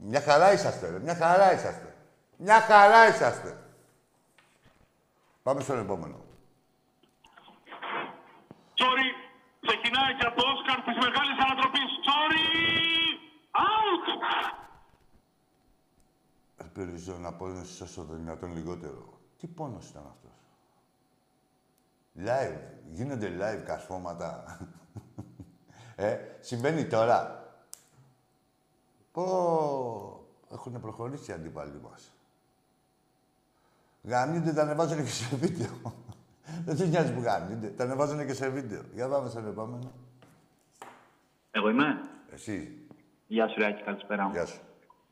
Μια χαρά είσαστε, ρε. Μια χαρά είσαστε. Μια χαρά είσαστε. Πάμε στον επόμενο.
Sorry, ξεκινάει και από το Όσκαρ της μεγάλης ανατροπής. Sorry, out!
Ελπίζω να πόνεσαι όσο το δυνατόν λιγότερο. Τι πόνος ήταν αυτός; Live. Γίνονται live κασφώματα. ε, συμβαίνει τώρα. Πω, έχουν προχωρήσει οι αντίπαλοι μας. Γαμνούνται, τα ανεβάζουν και σε βίντεο. Δεν τους νοιάζει που γαμνούνται. Τα ανεβάζουν και σε βίντεο. Για πάμε στον επόμενο.
Εγώ είμαι.
Εσύ.
Γεια σου, Ράκη, καλησπέρα.
Γεια σου.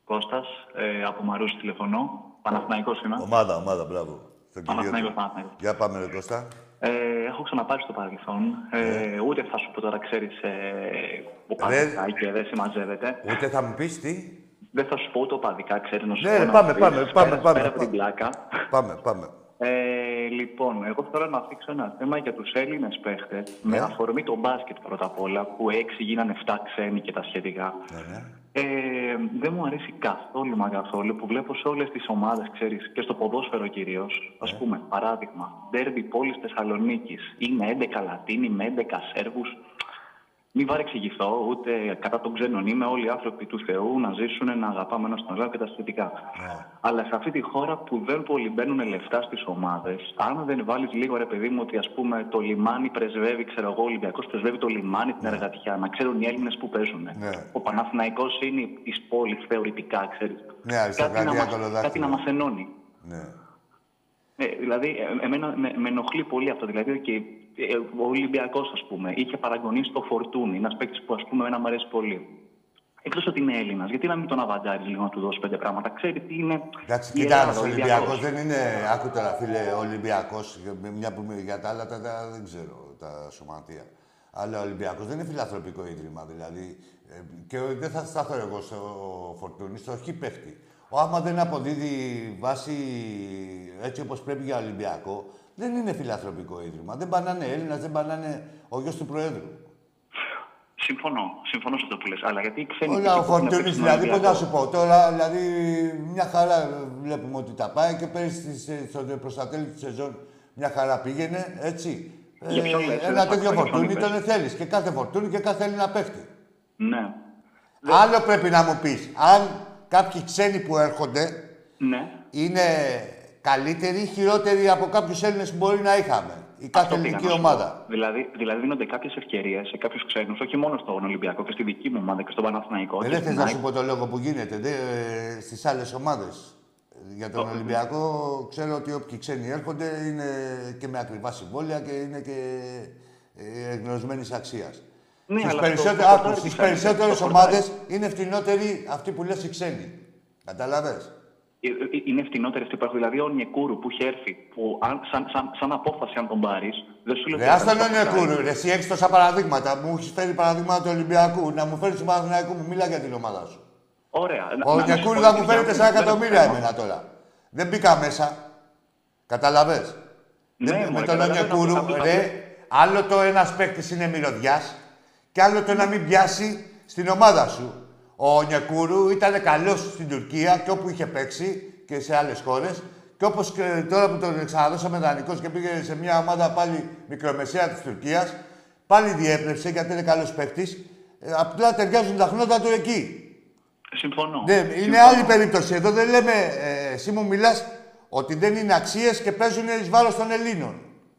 Κώστας, ε, από Μαρούσι τηλεφωνώ. Παναθηναϊκός είμαι.
Ομάδα, ομάδα, μπράβο. Στον
Παναθηναϊκός,
του.
Παναθηναϊκός.
Για πάμε, ρε Κώστα.
Ε, έχω ξαναπάρει στο παρελθόν. Ε, Ούτε θα σου πω τώρα, ξέρεις, ε, που
Ρε.
παδικά και δεν συμμαζεύεται.
Ούτε θα μου πεις τι.
Δεν θα σου πω ούτε οπαδικά, ξέρεις, να σου
Ναι,
πω
ρε,
να
πάμε,
μου πεις,
πάμε,
πέρα-
πάμε, πάμε,
Πέρα από την
πάμε.
πλάκα.
Πάμε, πάμε.
Ε, λοιπόν, εγώ θέλω να θίξω ένα θέμα για τους Έλληνες παίχτες, με
Ναι.
αφορμή το μπάσκετ πρώτα απ' όλα, που έξι γίνανε 7 ξένοι και τα σχετικά.
Ναι, ναι.
Ε, δεν μου αρέσει καθόλου μα καθόλου που βλέπω σε όλες τις ομάδες, ξέρεις, και στο ποδόσφαιρο κυρίως. Α
Ναι.
πούμε, παράδειγμα, Ντέρμπι πόλης Θεσσαλονίκης είναι 11 Λατίνοι με 11 Σέρβους. Μην παρεξηγηθώ, ούτε κατά των ξένων είμαι. Όλοι οι άνθρωποι του Θεού να ζήσουν, να αγαπάμε ένα τον άλλο και τα σχετικά.
Ναι.
Αλλά σε αυτή τη χώρα που δεν πολύ μπαίνουν λεφτά στις ομάδες, αν δεν βάλεις λίγο ρε παιδί μου ότι ας πούμε το λιμάνι πρεσβεύει, ξέρω εγώ, ο Ολυμπιακός πρεσβεύει το λιμάνι την εργατιά, να ξέρουν οι Έλληνες που παίζουν.
Ναι.
Ο Παναθηναϊκός είναι τη πόλη θεωρητικά, ξέρεις.
Ναι, αριστοκρατία κολοδάχτυλα.
κάτι να μας ενώνει.
Ναι.
Ε, δηλαδή, ε, εμένα με, με ενοχλεί πολύ αυτό. Δηλαδή, και, ε, ο Ολυμπιακός, ας πούμε, είχε παραγωνίσει το Φορτούνι, ένας παίκτης που, ας πούμε, εμένα μου αρέσει πολύ. Εκτός ότι είναι Έλληνας, γιατί να μην τον αβαντάρεις λίγο να του δώσει πέντε πράγματα. Ξέρει τι είναι.
Εντάξει,
η
κοίτα,
Ελλάδα,
ο
Ολυμπιακός.
Ολυμπιακό δεν είναι. Άκου τώρα, φίλε, ο Ολυμπιακό. Μια που μιλάει για τα άλλα, τα, τα- δεν ξέρω τα σωματεία. Αλλά ο Ολυμπιακός δεν είναι φιλανθρωπικό ίδρυμα. Δηλαδή, ε, και δεν θα σταθώ εγώ στο φορτούνι, στο χι παίχτη. Ο άμα δεν αποδίδει βάση έτσι όπως πρέπει για Ολυμπιακό, δεν είναι φιλανθρωπικό ίδρυμα. Δεν πανάνε Έλληνα, δεν πανάνε ο γιος του Προέδρου.
Συμφωνώ. Συμφωνώ σε αυτό που λες. Αλλά γιατί οι ξένοι.
Όλα ο
που έχουν
Φορτούνης,
παίξει στον
δηλαδή, πώς να
Ολυμπιακό.
σου πω τώρα, δηλαδή, μια χαρά βλέπουμε ότι τα πάει και πέρυσι στις- στο προς τα τέλη της σεζόν μια χαρά πήγαινε, έτσι.
Για ποιον λες,
ένα
δεν
τέτοιο
άκουσα, για ποιον
φορτούνι
είπες.
τον θέλεις και κάθε φορτούνι και κάθε Έλληνα παίχτη.
Ναι.
Άλλο πρέπει να μου πεις. Αν κάποιοι ξένοι που έρχονται
Ναι.
είναι καλύτεροι ή χειρότεροι από κάποιους Έλληνες που μπορεί να είχαμε. Η κάθε
Αυτό πήγα
ελληνική
να σου
ομάδα.
πω. Δηλαδή, δηλαδή δίνονται κάποιες ευκαιρίες σε κάποιους ξένους, όχι μόνο στον Ολυμπιακό και στη δική μου ομάδα και στον Παναθηναϊκό.
Ε,
και
δεν
στην
θες να
ΑΕΚ.
σου πω το λόγο που γίνεται δε, ε, στις άλλες ομάδες. Για τον Ολυμπιακό ξέρω ότι όποιοι ξένοι έρχονται είναι και με ακριβά συμβόλαια και είναι και ε, εγνωσμένης αξίας.
Ναι,
στις
αλλά
περισσότε-
το- το
άκου,
χορτάρι
στις
τι κάνει,
περισσότερες
το χορτάρι.
ομάδες είναι φτηνότεροι αυτοί που λες οι ξένοι. Καταλαβες.
Ε, ε, Είναι φτηνότερε που υπάρχουν. Δηλαδή, ο Νιεκούρου που έχει έρθει, που αν, σαν, σαν, σαν απόφαση, αν τον πάρεις, δεν σου λέει.
Ρε, άστα να είναι κούρου. Ρε, εσύ έχεις τόσα παραδείγματα. Μου έχεις φέρει παραδείγματα του Ολυμπιακού. Να μου φέρεις του Παναθηναϊκού μου. Μίλα για την ομάδα σου.
Ωραία.
Ο
Να- να σου
Νιακούρου
πω
θα
ότι
μου φέρει
για-
4 εκατομμύρια
δεν-
εμένα τώρα. Δεν μπήκα μέσα. Καταλαβες;
Ναι,
Δεν-
μωρέ,
με τον
καταλαβαίνω,
Ονιακούρου,
απλά-
ρε, άλλο το ένας παίκτης είναι μυρωδιάς και άλλο το να μην πιάσει στην ομάδα σου. Ο Ονιακούρου ήταν καλός στην Τουρκία και όπου είχε παίξει και σε άλλες χώρες. Και όπως τώρα που τον ξαναδώσαμε δανεικό και πήγε σε μια ομάδα πάλι μικρομεσαία της Τουρκίας, πάλι διέπρεψε γιατί είναι καλός παίκτης. απλά ταιριάζουν τα χνότα του εκεί.
Συμφωνώ.
Ναι, είναι
Συμφωνώ.
άλλη περίπτωση. Εδώ δεν λέμε, ε, εσύ μου μιλάς ότι δεν είναι αξίες και παίζουν εις βάρος των Ελλήνων.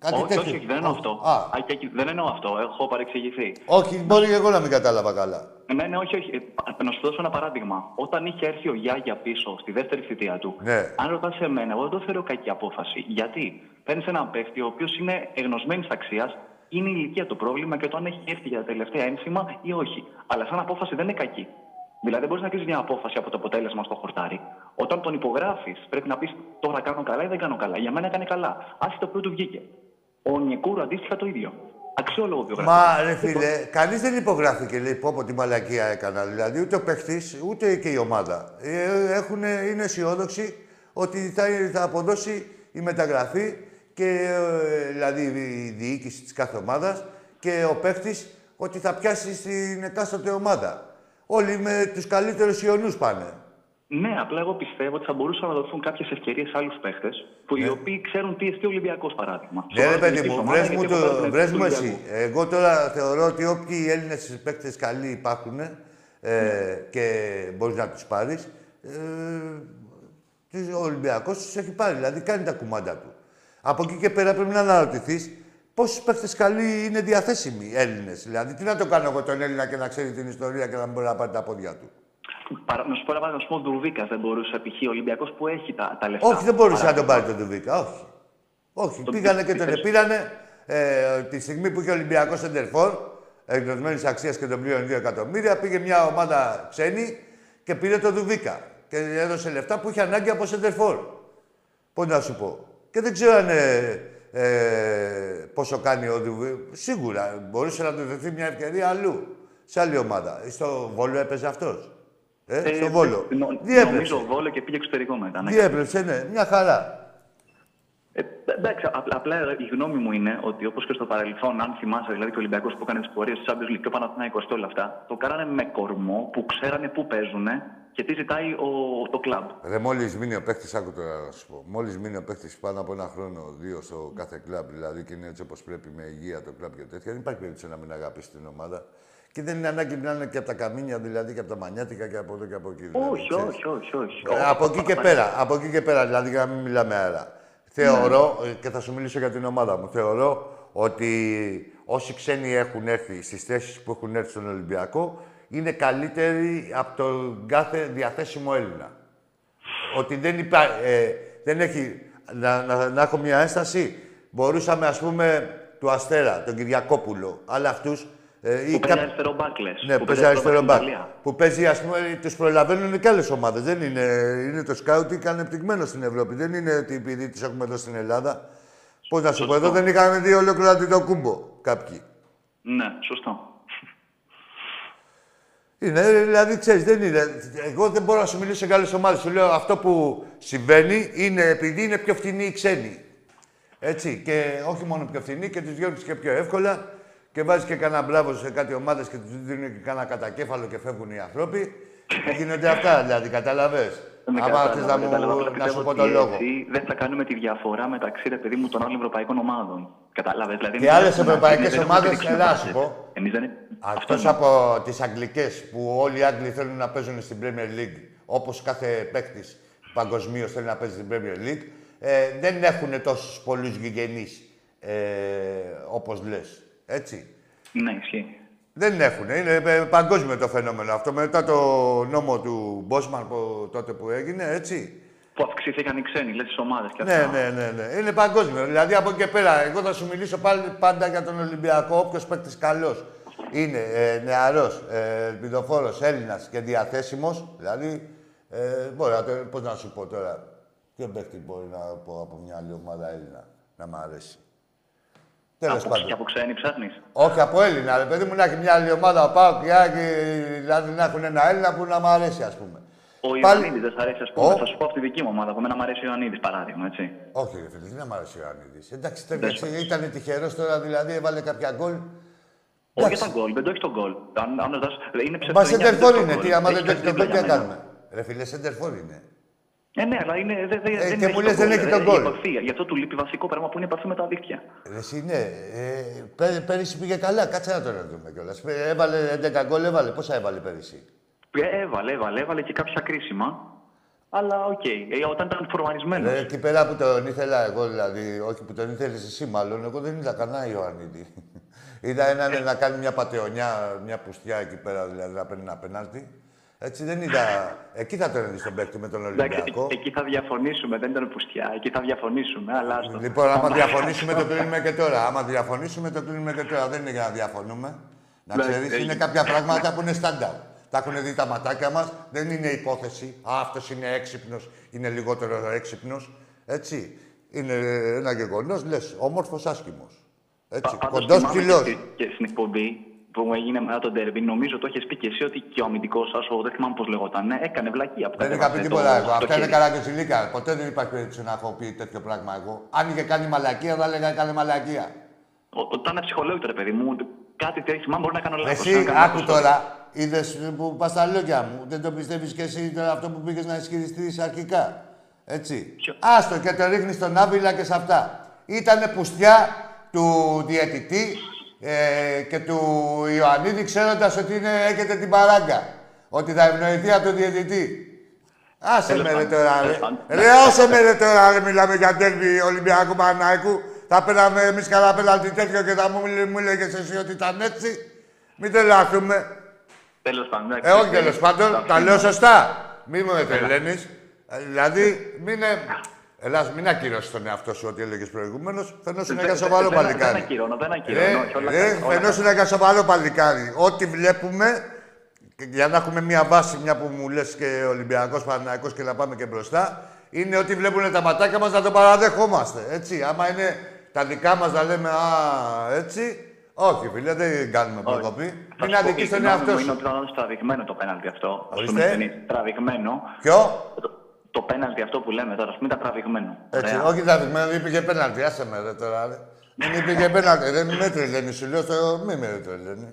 Κάτι
όχι,
τέτοιο.
όχι, όχι, δεν εννοώ αυτό.
Α,
Α, και εκεί- δεν εννοώ αυτό. Έχω παρεξηγηθεί.
όχι, μπορεί εγώ να μην κατάλαβα καλά.
Ναι, ναι, όχι, όχι. Ε, Να σου δώσω ένα παράδειγμα. Όταν είχε έρθει ο Γιάγια πίσω στη δεύτερη θητεία του,
Ναι.
αν ρωτάς σε μένα, εγώ δεν το θεωρώ κακή απόφαση. Γιατί; Παίρνεις έναν παίχτη ο οποίος είναι εγνωσμένης αξίας, είναι η ηλικία το πρόβλημα και το αν έχει έρθει για τα τελευταία ένσημα ή όχι. Αλλά σαν απόφαση δεν είναι κακή. Δηλαδή δεν μπορείς να κρίνει μια απόφαση από το αποτέλεσμα στο χορτάρι. Όταν τον υπογράφεις, πρέπει να πεις τώρα κάνω καλά ή δεν κάνω καλά. Για μένα έκανε καλά. Άσχετα που δεν του βγήκε. Ο Νιεκούρου αντίστοιχα το ίδιο. Αξιόλογο βιογραφικό.
Μα ρε φίλε, κανείς δεν υπογράφει και λέει πω πω τι μαλακία έκανα. Δηλαδή ούτε ο παίχτης ούτε και η ομάδα. Ε, έχουν, είναι αισιόδοξοι ότι θα, θα αποδώσει η μεταγραφή και ε, δηλαδή η διοίκηση της κάθε ομάδας και ο παίχτης ότι θα πιάσει στην εκάστοτε ομάδα. Όλοι με τους καλύτερους ιονούς πάνε.
Ναι, απλά εγώ πιστεύω ότι θα μπορούσαν να δοθούν κάποιες ευκαιρίες σε άλλους παίχτες που οι οποίοι ξέρουν τι εστί Ολυμπιακός παράδειγμα.
Ναι, ρε
Σοβαρά
παιδί
την
μου,
ομάδα,
βρες μου,
γιατί εγώ
το,
παίρνω
βρες
την
μου
του
εσύ.
Ολυμπιακού.
Εγώ τώρα θεωρώ ότι όποιοι Έλληνες παίκτες καλοί υπάρχουν ε, και μπορείς να τους πάρεις, ε, τους- ο Ολυμπιακός τους έχει πάρει, δηλαδή κάνει τα κουμάντα του. Από εκεί και πέρα πρέπει να αναρωτηθείς πόσους παίκτες καλοί είναι διαθέσιμοι Έλληνες. Δηλαδή, τι να το κάνω εγώ τον Έλληνα και να ξέρει την ιστορία και να μην μπορεί να πάρει τα πόδια του.
Παρα- Να σου πω ένα παράδειγμα, να σου πω, ο Ντουρβίκας δεν μπορούσε π.χ. ο Ολυμπιακός που έχει τα, τα λεφτά.
Όχι, δεν μπορούσε να τον
Παράδειγμα.
πάρει τον Ντουβίκα, όχι. Όχι,
Τον
πήγανε και τον
πήρες.
επήρανε ε, τη στιγμή που είχε ο Ολυμπιακός Σεντερφόρ, εκδοσμένης αξίας και τον πλήρωνε 2 εκατομμύρια, πήγε μια ομάδα ξένη και πήρε τον Ντουβίκα. Και έδωσε λεφτά που είχε ανάγκη από Σεντερφόρ. Πώς να σου πω. Και δεν ξέρω αν ε, ε, πόσο κάνει ο Ντουβίκα. Σίγουρα μπορούσε να του δοθεί μια ευκαιρία αλλού. Σε άλλη ομάδα. Στο Βόλο έπαιζε αυτός. Ε,
Ε,
στο Βόλο.
νο-
Διέπρεψε.
Νομίζω Βόλο και πήγε εξωτερικό μετά. Ναι.
Διέπρεψε, ναι. Μια χαρά.
Ε, εντάξει, απλά, απλά η γνώμη μου είναι ότι όπως και στο παρελθόν, αν θυμάσαι, δηλαδή και ο Ολυμπιακός που έκανε τις πορείες της Champions League και ο Παναθηναϊκός και όλα αυτά, το κάνανε με κορμό που ξέρανε πού παίζουν και τι ζητάει ο, το κλαμπ.
Ρε, μόλις μείνει ο παίχτη, άκου τώρα να σου πω. Μόλις μείνει ο παίχτη πάνω από ένα χρόνο, δύο στο κάθε κλαμπ, δηλαδή και είναι έτσι όπως πρέπει με υγεία το κλαμπ και τέτοια, δεν υπάρχει περίπτωση να μην αγαπήσει την ομάδα. Και δεν είναι ανάγκη να είναι και από τα καμίνια, δηλαδή και από τα μανιάτικα και από εδώ και από εκεί. δηλαδή,
όχι,
ξέρεις.
όχι, όχι, όχι.
Ε, από εκεί και πέρα, από εκεί και πέρα, δηλαδή για να μην μιλάμε άρα. Θεωρώ, ε, και θα σου μιλήσω για την ομάδα μου, θεωρώ ότι όσοι ξένοι έχουν έρθει στις θέσεις που έχουν έρθει στον Ολυμπιακό, είναι καλύτεροι από τον κάθε διαθέσιμο Έλληνα. Ότι δεν, υπά, ε, δεν έχει... Να, να, να έχω μια ένσταση, μπορούσαμε, ας πούμε, του Αστέρα, τον Κυριακόπουλο, αλλά αυτούς... Ε, ή
Που παίζει
κά-
αριστερό μπάκλες.
ναι,
που
παίζει
παίζει
αριστερό
στην
μπακ.
Ιταλία.
Που παίζει, ας πούμε, τους προλαβαίνουν και άλλες ομάδες. Δεν είναι, είναι το σκάουτ είναι ανεπτυγμένο στην Ευρώπη. Δεν είναι ότι επειδή του έχουμε εδώ στην Ελλάδα. Πώς να σου πω, εδώ δεν είχαμε δει ολόκληρο το κούμπο κάποιοι.
Ναι, σωστό.
Είναι, δηλαδή, ξέρεις, δεν είναι. Εγώ δεν μπορώ να σου μιλήσω για άλλες ομάδες. Σου λέω αυτό που συμβαίνει είναι επειδή είναι πιο φτηνοί οι ξένοι. Έτσι. Και όχι μόνο πιο φτηνοί και τους διώχνει και πιο εύκολα και βάζει και κανένα μπράβο σε κάτι ομάδες και τους δίνουν και κανένα κατακέφαλο και φεύγουν οι άνθρωποι. Και γίνονται αυτά δηλαδή, καταλαβες.
Δεν
Άμα
κατάλαβα,
θες να
δεν
μου-
κατάλαβα. Απλά
να
πιστεύω
σου πω
ότι
το λόγο.
έτσι Δεν θα κάνουμε τη διαφορά μεταξύ ρε παιδί μου των άλλων ευρωπαϊκών ομάδων. Κατάλαβες; Δηλαδή,
Και
εμείς
άλλες
δεν έχουμε-
ευρωπαϊκές
δεν έχουμε
ομάδες,
επιδείξει
ελά
μπάσκετ.
σου πω.
Εμείς δεν...
Εκτός από τις αγγλικές που όλοι οι Άγγλοι θέλουν να παίζουν στην Premier League, όπως κάθε παίκτης παγκοσμίως θέλει να παίζει στην Premier League, ε, δεν έχουν τόσους πολλούς γηγενείς ε, όπως λες. Έτσι.
Ναι, ισχύει.
Δεν έχουν. Είναι ε, παγκόσμιο το φαινόμενο αυτό. Μετά το νόμο του Μπόσμαν που, τότε που έγινε, έτσι.
Που αυξήθηκαν οι ξένοι, λες, τις ομάδες και
Ναι,
αυτά.
ναι, ναι, ναι. Είναι παγκόσμιο. Δηλαδή από εκεί και πέρα, εγώ θα σου μιλήσω πάλι πάντα για τον Ολυμπιακό. Όποιος παίκτης καλός είναι ε, νεαρός, ε, ελπιδοφόρος, Έλληνας και διαθέσιμος, δηλαδή. Ε, μπορεί να το. Πώς να σου πω τώρα, ποιο παίκτη μπορεί να πω από μια άλλη ομάδα Έλληνα να μ' αρέσει. Τέλο
Από-
πάντων.
Και από ξένοι ψάχνεις.
Όχι από Έλληνα, ρε παιδί μου, να έχει μια άλλη ομάδα, ο Πάο και Άκη, δηλαδή να έχουν ένα Έλληνα που να μ' αρέσει, α πούμε.
Ο
Πάλι-
Ιωαννίδης δεν σ' αρέσει, ας πούμε.
Ο-
Θα σου πω από τη δική μου ομάδα. Εμένα μου αρέσει ο Ιωαννίδης, παράδειγμα, έτσι.
Όχι, ρε φίλε, τι να μ' αρέσει ο Ιωαννίδη. Εντάξει,
Δεν
τέλεια,
σου-
έτσι, ήταν τυχερό τώρα, δηλαδή έβαλε κάποια γκολ.
Όχι για τα γκολ, δεν το έχει τον γκολ. Αν, αν ρωτάς, είναι
Μα
ψευτοεννιά,
σέντερφορ
δεν
είναι,
το
τι,
γκολ.
άμα
Έχει
δεν το έχει
παίξει
τον γκολ, τι
δίπλα
να
για
κάνουμε. Ρε φίλε, σέντερφορ είναι.
Μένα. Ε, ναι, αλλά είναι, δεν, δεν,
Ε,
δεν
και
έχει
μου λες,
τον
δεν
γκολ,
έχει τον
ε,
γκολ.
Η επαφή. Γι' αυτό του λείπει βασικό πράγμα που είναι η επαφή με τα δίχτυα.
Ρε, Εσύ ναι, ε, πέ- πέρυσι πήγε καλά, κάτσε να το δούμε κιόλας. Έβαλε 11 γκολ, έβαλε. Πόσα έβαλε πέρυσι;
Ε, Έβαλε, έβαλε, έβαλε και κάποια κρίσιμα. Αλλά οκ, ε, όταν ήταν φορμαρισμένο.
Ε, εκεί πέρα που τον ήθελα εγώ, δηλαδή, όχι που τον ήθελες εσύ μάλλον, εγώ δεν είδα κανένα Ιωαννίδη. είδα έναν να κάνει μια πατεωνιά, μια πουστιά εκεί πέρα, δηλαδή να παίρνει ένα πέναλτι. Έτσι δεν είδα. Εκεί θα τον έδει τον παίκτη με τον
Εντάξει,
Ολυμπιακό.
ε- εκεί θα διαφωνήσουμε, δεν ήταν πουστιά. Εκεί θα διαφωνήσουμε, αλλά. άστο.
Λοιπόν, άμα διαφωνήσουμε το κλείνουμε και τώρα. Άμα διαφωνήσουμε το κλείνουμε και τώρα. Δεν είναι για να διαφωνούμε. Να
Εντάξει,
ξέρεις, είναι
έγινε.
κάποια πράγματα που είναι στάνταρ. Τα έχουν δει τα ματάκια μας. Δεν είναι υπόθεση. Α, αυτός είναι έξυπνος, είναι λιγότερο έξυπνος. Έτσι. Είναι ένα γεγονός, λες, όμορφο άσχημο. Έτσι.
Πάντως
Κοντός
θυμάμαι
ψηλό.
Και, και στην εκπομπή που μου έγινε μετά τον Τέρμπι, νομίζω το έχεις πει και εσύ ότι και ο αμυντικός σα, ο δεν θυμάμαι πώς λεγόταν, έκανε βλακία. που
Δεν είχα
κατέβασε
πει
το-
τίποτα εγώ.
το
Αυτά είναι
χέρι.
καραγκιοζηλίκα. Ποτέ δεν υπάρχει περίπτωση να έχω πει τέτοιο πράγμα εγώ. Αν είχε κάνει μαλακία, θα έλεγα έκανε μαλακία.
Ο- Όταν είναι ψυχολόγητο, ρε παιδί μου, κάτι τέτοιο θυμάμαι μπορεί να κάνω λάθος.
Εσύ, άκου τώρα, είδες που πας στα λόγια μου. Δεν το πιστεύεις και εσύ τώρα αυτό που πήγες να ισχυριστείς αρχικά. Έτσι. Άστο και το ρίχνεις στον Άβυλα και σε αυτά. Ήτανε πουστιά του διαιτητή ε, και του Ιωαννίδη ξέροντας ότι είναι, έχετε την παράγκα. Ότι θα ευνοηθεί από τον διαιτητή. Άσε
Τέλος
με ρε
πάντων,
τώρα,
τέλος
ρε.
πάντων.
Ρε, άσε με ρε τώρα, ρε. Μιλάμε για τέρμι Ολυμπιακού Παναϊκού. Θα πέραμε εμείς καλά πέναλτι τέτοιο και θα μου, μου έλεγες εσύ ότι ήταν έτσι. Μην τρελαθούμε.
Τέλος πάντων.
Ε, όχι τέλος πάντων, τα λέω σωστά. Μην μου τρελαίνεις. Δηλαδή, μην. Ε, Ελλάς, μην ακυρώσεις τον εαυτό σου ό,τι έλεγες προηγουμένω. Φαινόσουν
Δεν-
για
δεν-
σοβαρό
δεν- Δεν
παλικάρι.
ακυρώνω, δεν ακυρώνω. όχι, όλα
Ρε,
καλά, όλα
φαινόσουν για σοβαρό παλικάρι. Ό,τι βλέπουμε, και για να έχουμε μία βάση, μια που μου λες και Ολυμπιακός Παναναϊκό και να πάμε και μπροστά, είναι ότι βλέπουν τα ματάκια μας να το παραδεχόμαστε. Έτσι. Άμα είναι τα δικά μας να λέμε Α, έτσι. Όχι, φίλε, δεν κάνουμε προκοπή.
Θα
Μην
σου πω,
αδικείς
η
τον
γνώμη
εαυτό
μου
σου.
Είναι ότι ήταν όντως τραβηγμένο το πέναλτι αυτό. Ας
Ορίστε.
πούμε, δεν είναι Τραβηγμένο.
Ποιο;
Το, το πέναλτι αυτό που λέμε τώρα, ας πούμε, ήταν τραβηγμένο.
Έτσι,
Ωραία.
όχι τραβηγμένο, δεν υπήρχε πέναλτι. Άσε με ρε τώρα. Ρε. Δεν υπήρχε πέναλτι. Δεν με τρελαίνει, σου λέω, στο... μη με τρελαίνει.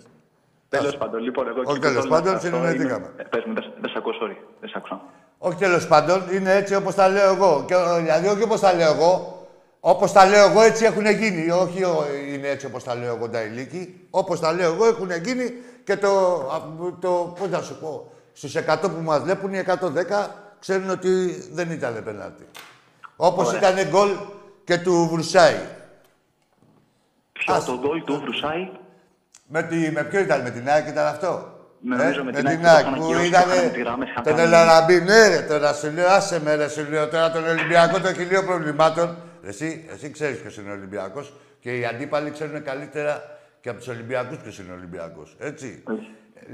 Τέλος πάντων, λοιπόν, εγώ
Όχι,
εκεί που
τέλος
θέλω να
πάντων,
φτάσω
συνεννοηθήκαμε.
είναι- Ε, Πες μου, δεν σ- δεν σ' ακούω, sorry. Δεν σ' άκουσα.
Όχι τέλος πάντων, είναι έτσι όπως τα λέω εγώ. Και, ε, δηλαδή, όχι όπως τα λέω εγώ. Όπως τα λέω εγώ, έτσι έχουν γίνει. Όχι ο- είναι έτσι όπως τα λέω εγώ τα ηλίκη. Όπως τα λέω εγώ, έχουν γίνει και το. α, το Πώς να σου πω. Στους 100 που μας βλέπουν, οι 110 ξέρουν ότι δεν ήταν πέναλτι. Όπως
Ωραία.
ήταν γκολ και του Βρουσάη.
Ποιο το γκολ του Βρουσάη;
Με, τη, με ποιο ήταν, με την ΑΕΚ ήταν αυτό;
Με νομίζω με την
με
ΑΕΚ
την
που το
ΑΕΚ
είχαν
που
ακυρώσει,
ήταν.
είχαν τις γραμμές, είχαν
Τον
κάνει-
Ελαραμπή, ναι, ρε, τώρα σου λέω, άσε με, ρε, σου λέω τώρα τον Ολυμπιακό των χιλίων προβλημάτων. Εσύ, εσύ ξέρεις ποιος είναι ο Ολυμπιακός και οι αντίπαλοι ξέρουν καλύτερα και από τους Ολυμπιακούς ποιος είναι ο Ολυμπιακός. Έτσι.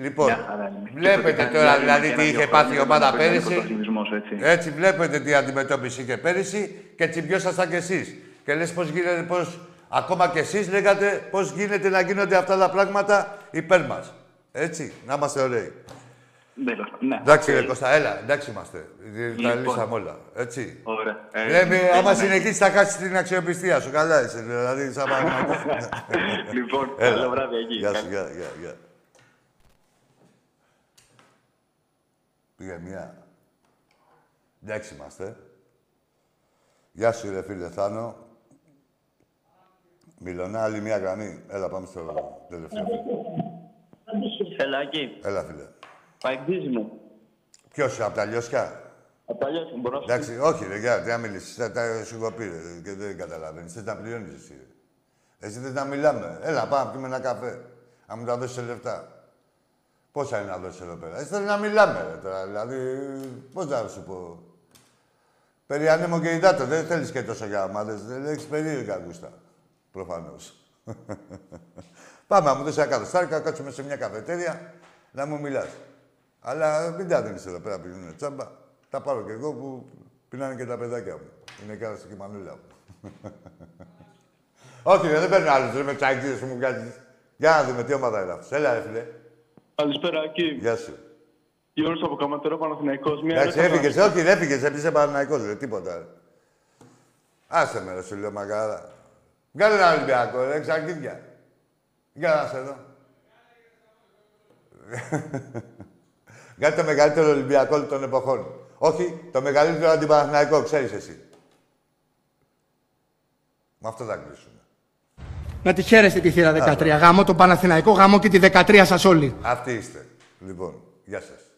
Λοιπόν,
Μια χαρά είναι.
βλέπετε
Και
τώρα
ένα
δηλαδή
δύο
τι είχε
χρόνια
πάθει η
δεν
ομάδα
παίρνει
πέρυσι.
πρωταθλητισμός, έτσι.
Έτσι, βλέπετε τι αντιμετώπιση είχε πέρυσι και τσιμπιώσασταν κι εσείς. Και λες πώς γίνεται, πώς. Ακόμα κι εσείς λέγατε πώς γίνεται να γίνονται αυτά τα πράγματα υπέρ μας. Έτσι, να είμαστε ωραίοι.
Τέλος, ναι.
Εντάξει, ρε Κώστα, έλα, εντάξει είμαστε. Τα
Λοιπόν.
λύσαμε όλα. Έτσι.
Ωραία. Ε,
Λέμε,
ε,
άμα
ναι.
συνεχίσεις, θα χάσεις την αξιοπιστία σου. Καλά είσαι, δηλαδή, σαν Παναγιώτης.
Λοιπόν,
Έλα.
καλό βράδυ εκεί.
Γεια σου, γεια, γεια, γεια. Πήγε μία. Εντάξει είμαστε. Γεια σου, ρε φίλε Θάνο. Μιλωνά, άλλη μια γραμμή. Έλα, πάμε στο τελευταίο.
Έλα εκεί.
Έλα, φίλε.
Παεκτής μου.
Ποιος, από τα λιώσια;
Από τα λιώσια, μπορώ να σου
Εντάξει, όχι, ρε, για, τι να μιλήσεις. Τα, τα σου έχω πει, ρε, και δεν καταλαβαίνεις. Θες να πληρώνεις εσύ, ρε. Εσύ θες να μιλάμε. Έλα, πάμε να πιούμε ένα καφέ. Αν μου τα δώσεις λεφτά. Πόσα είναι να δώσεις εδώ πέρα; Εσύ θέλεις να μιλάμε, ρε, τώρα. Δηλαδή, πώς να σου πω. Περί ανέμο και υδάτο. Δεν θέλεις και τόσο για ομάδες. Δεν έχεις περίεργα γούστα. Προφανώς. Πάμε, να μου δώσεις ένα κατοστάρι, να κάτσουμε σε μια καφετέρια, να μου μιλάς. Αλλά μην τα δίνεις εδώ πέρα που πίνουν τσάμπα. Τα πάρω κι εγώ που πίνανε και τα παιδάκια μου. Είναι και άλλωστε και η μανούλα μου. Όχι, ρε, δεν παίρνω άλλους, ρε, με τσακίδες που μου κάνεις. Για να δούμε τι ομάδα είναι αυτός. Έλα, ρε, φίλε.
Καλησπέρα, εκεί.
Γεια σου.
Γιώργος από Καματερό, Παναθηναϊκός. Μια
Εντάξει,
ερώτηση.
έφυγες, όχι, δεν έφυγες, έπεισε Παναθηναϊκός, ρε, τίποτα. Ρε. Άσε με, ρε, σου λέω, μακάρα. Βγάλε ένα Ολυμπιακό, ρε, ξαρκίδια. Για να σε δω. Βγάλε το μεγαλύτερο Ολυμπιακό όλων των εποχών. Όχι, το μεγαλύτερο αντιπαναθηναϊκό, ξέρεις εσύ. Με αυτό θα κλείσουμε.
Να τη χαίρεστε τη θύρα 13. Γάμο τον Παναθηναϊκό, γάμο και τη 13 σας όλοι.
Αυτοί είστε. Λοιπόν, γεια σας.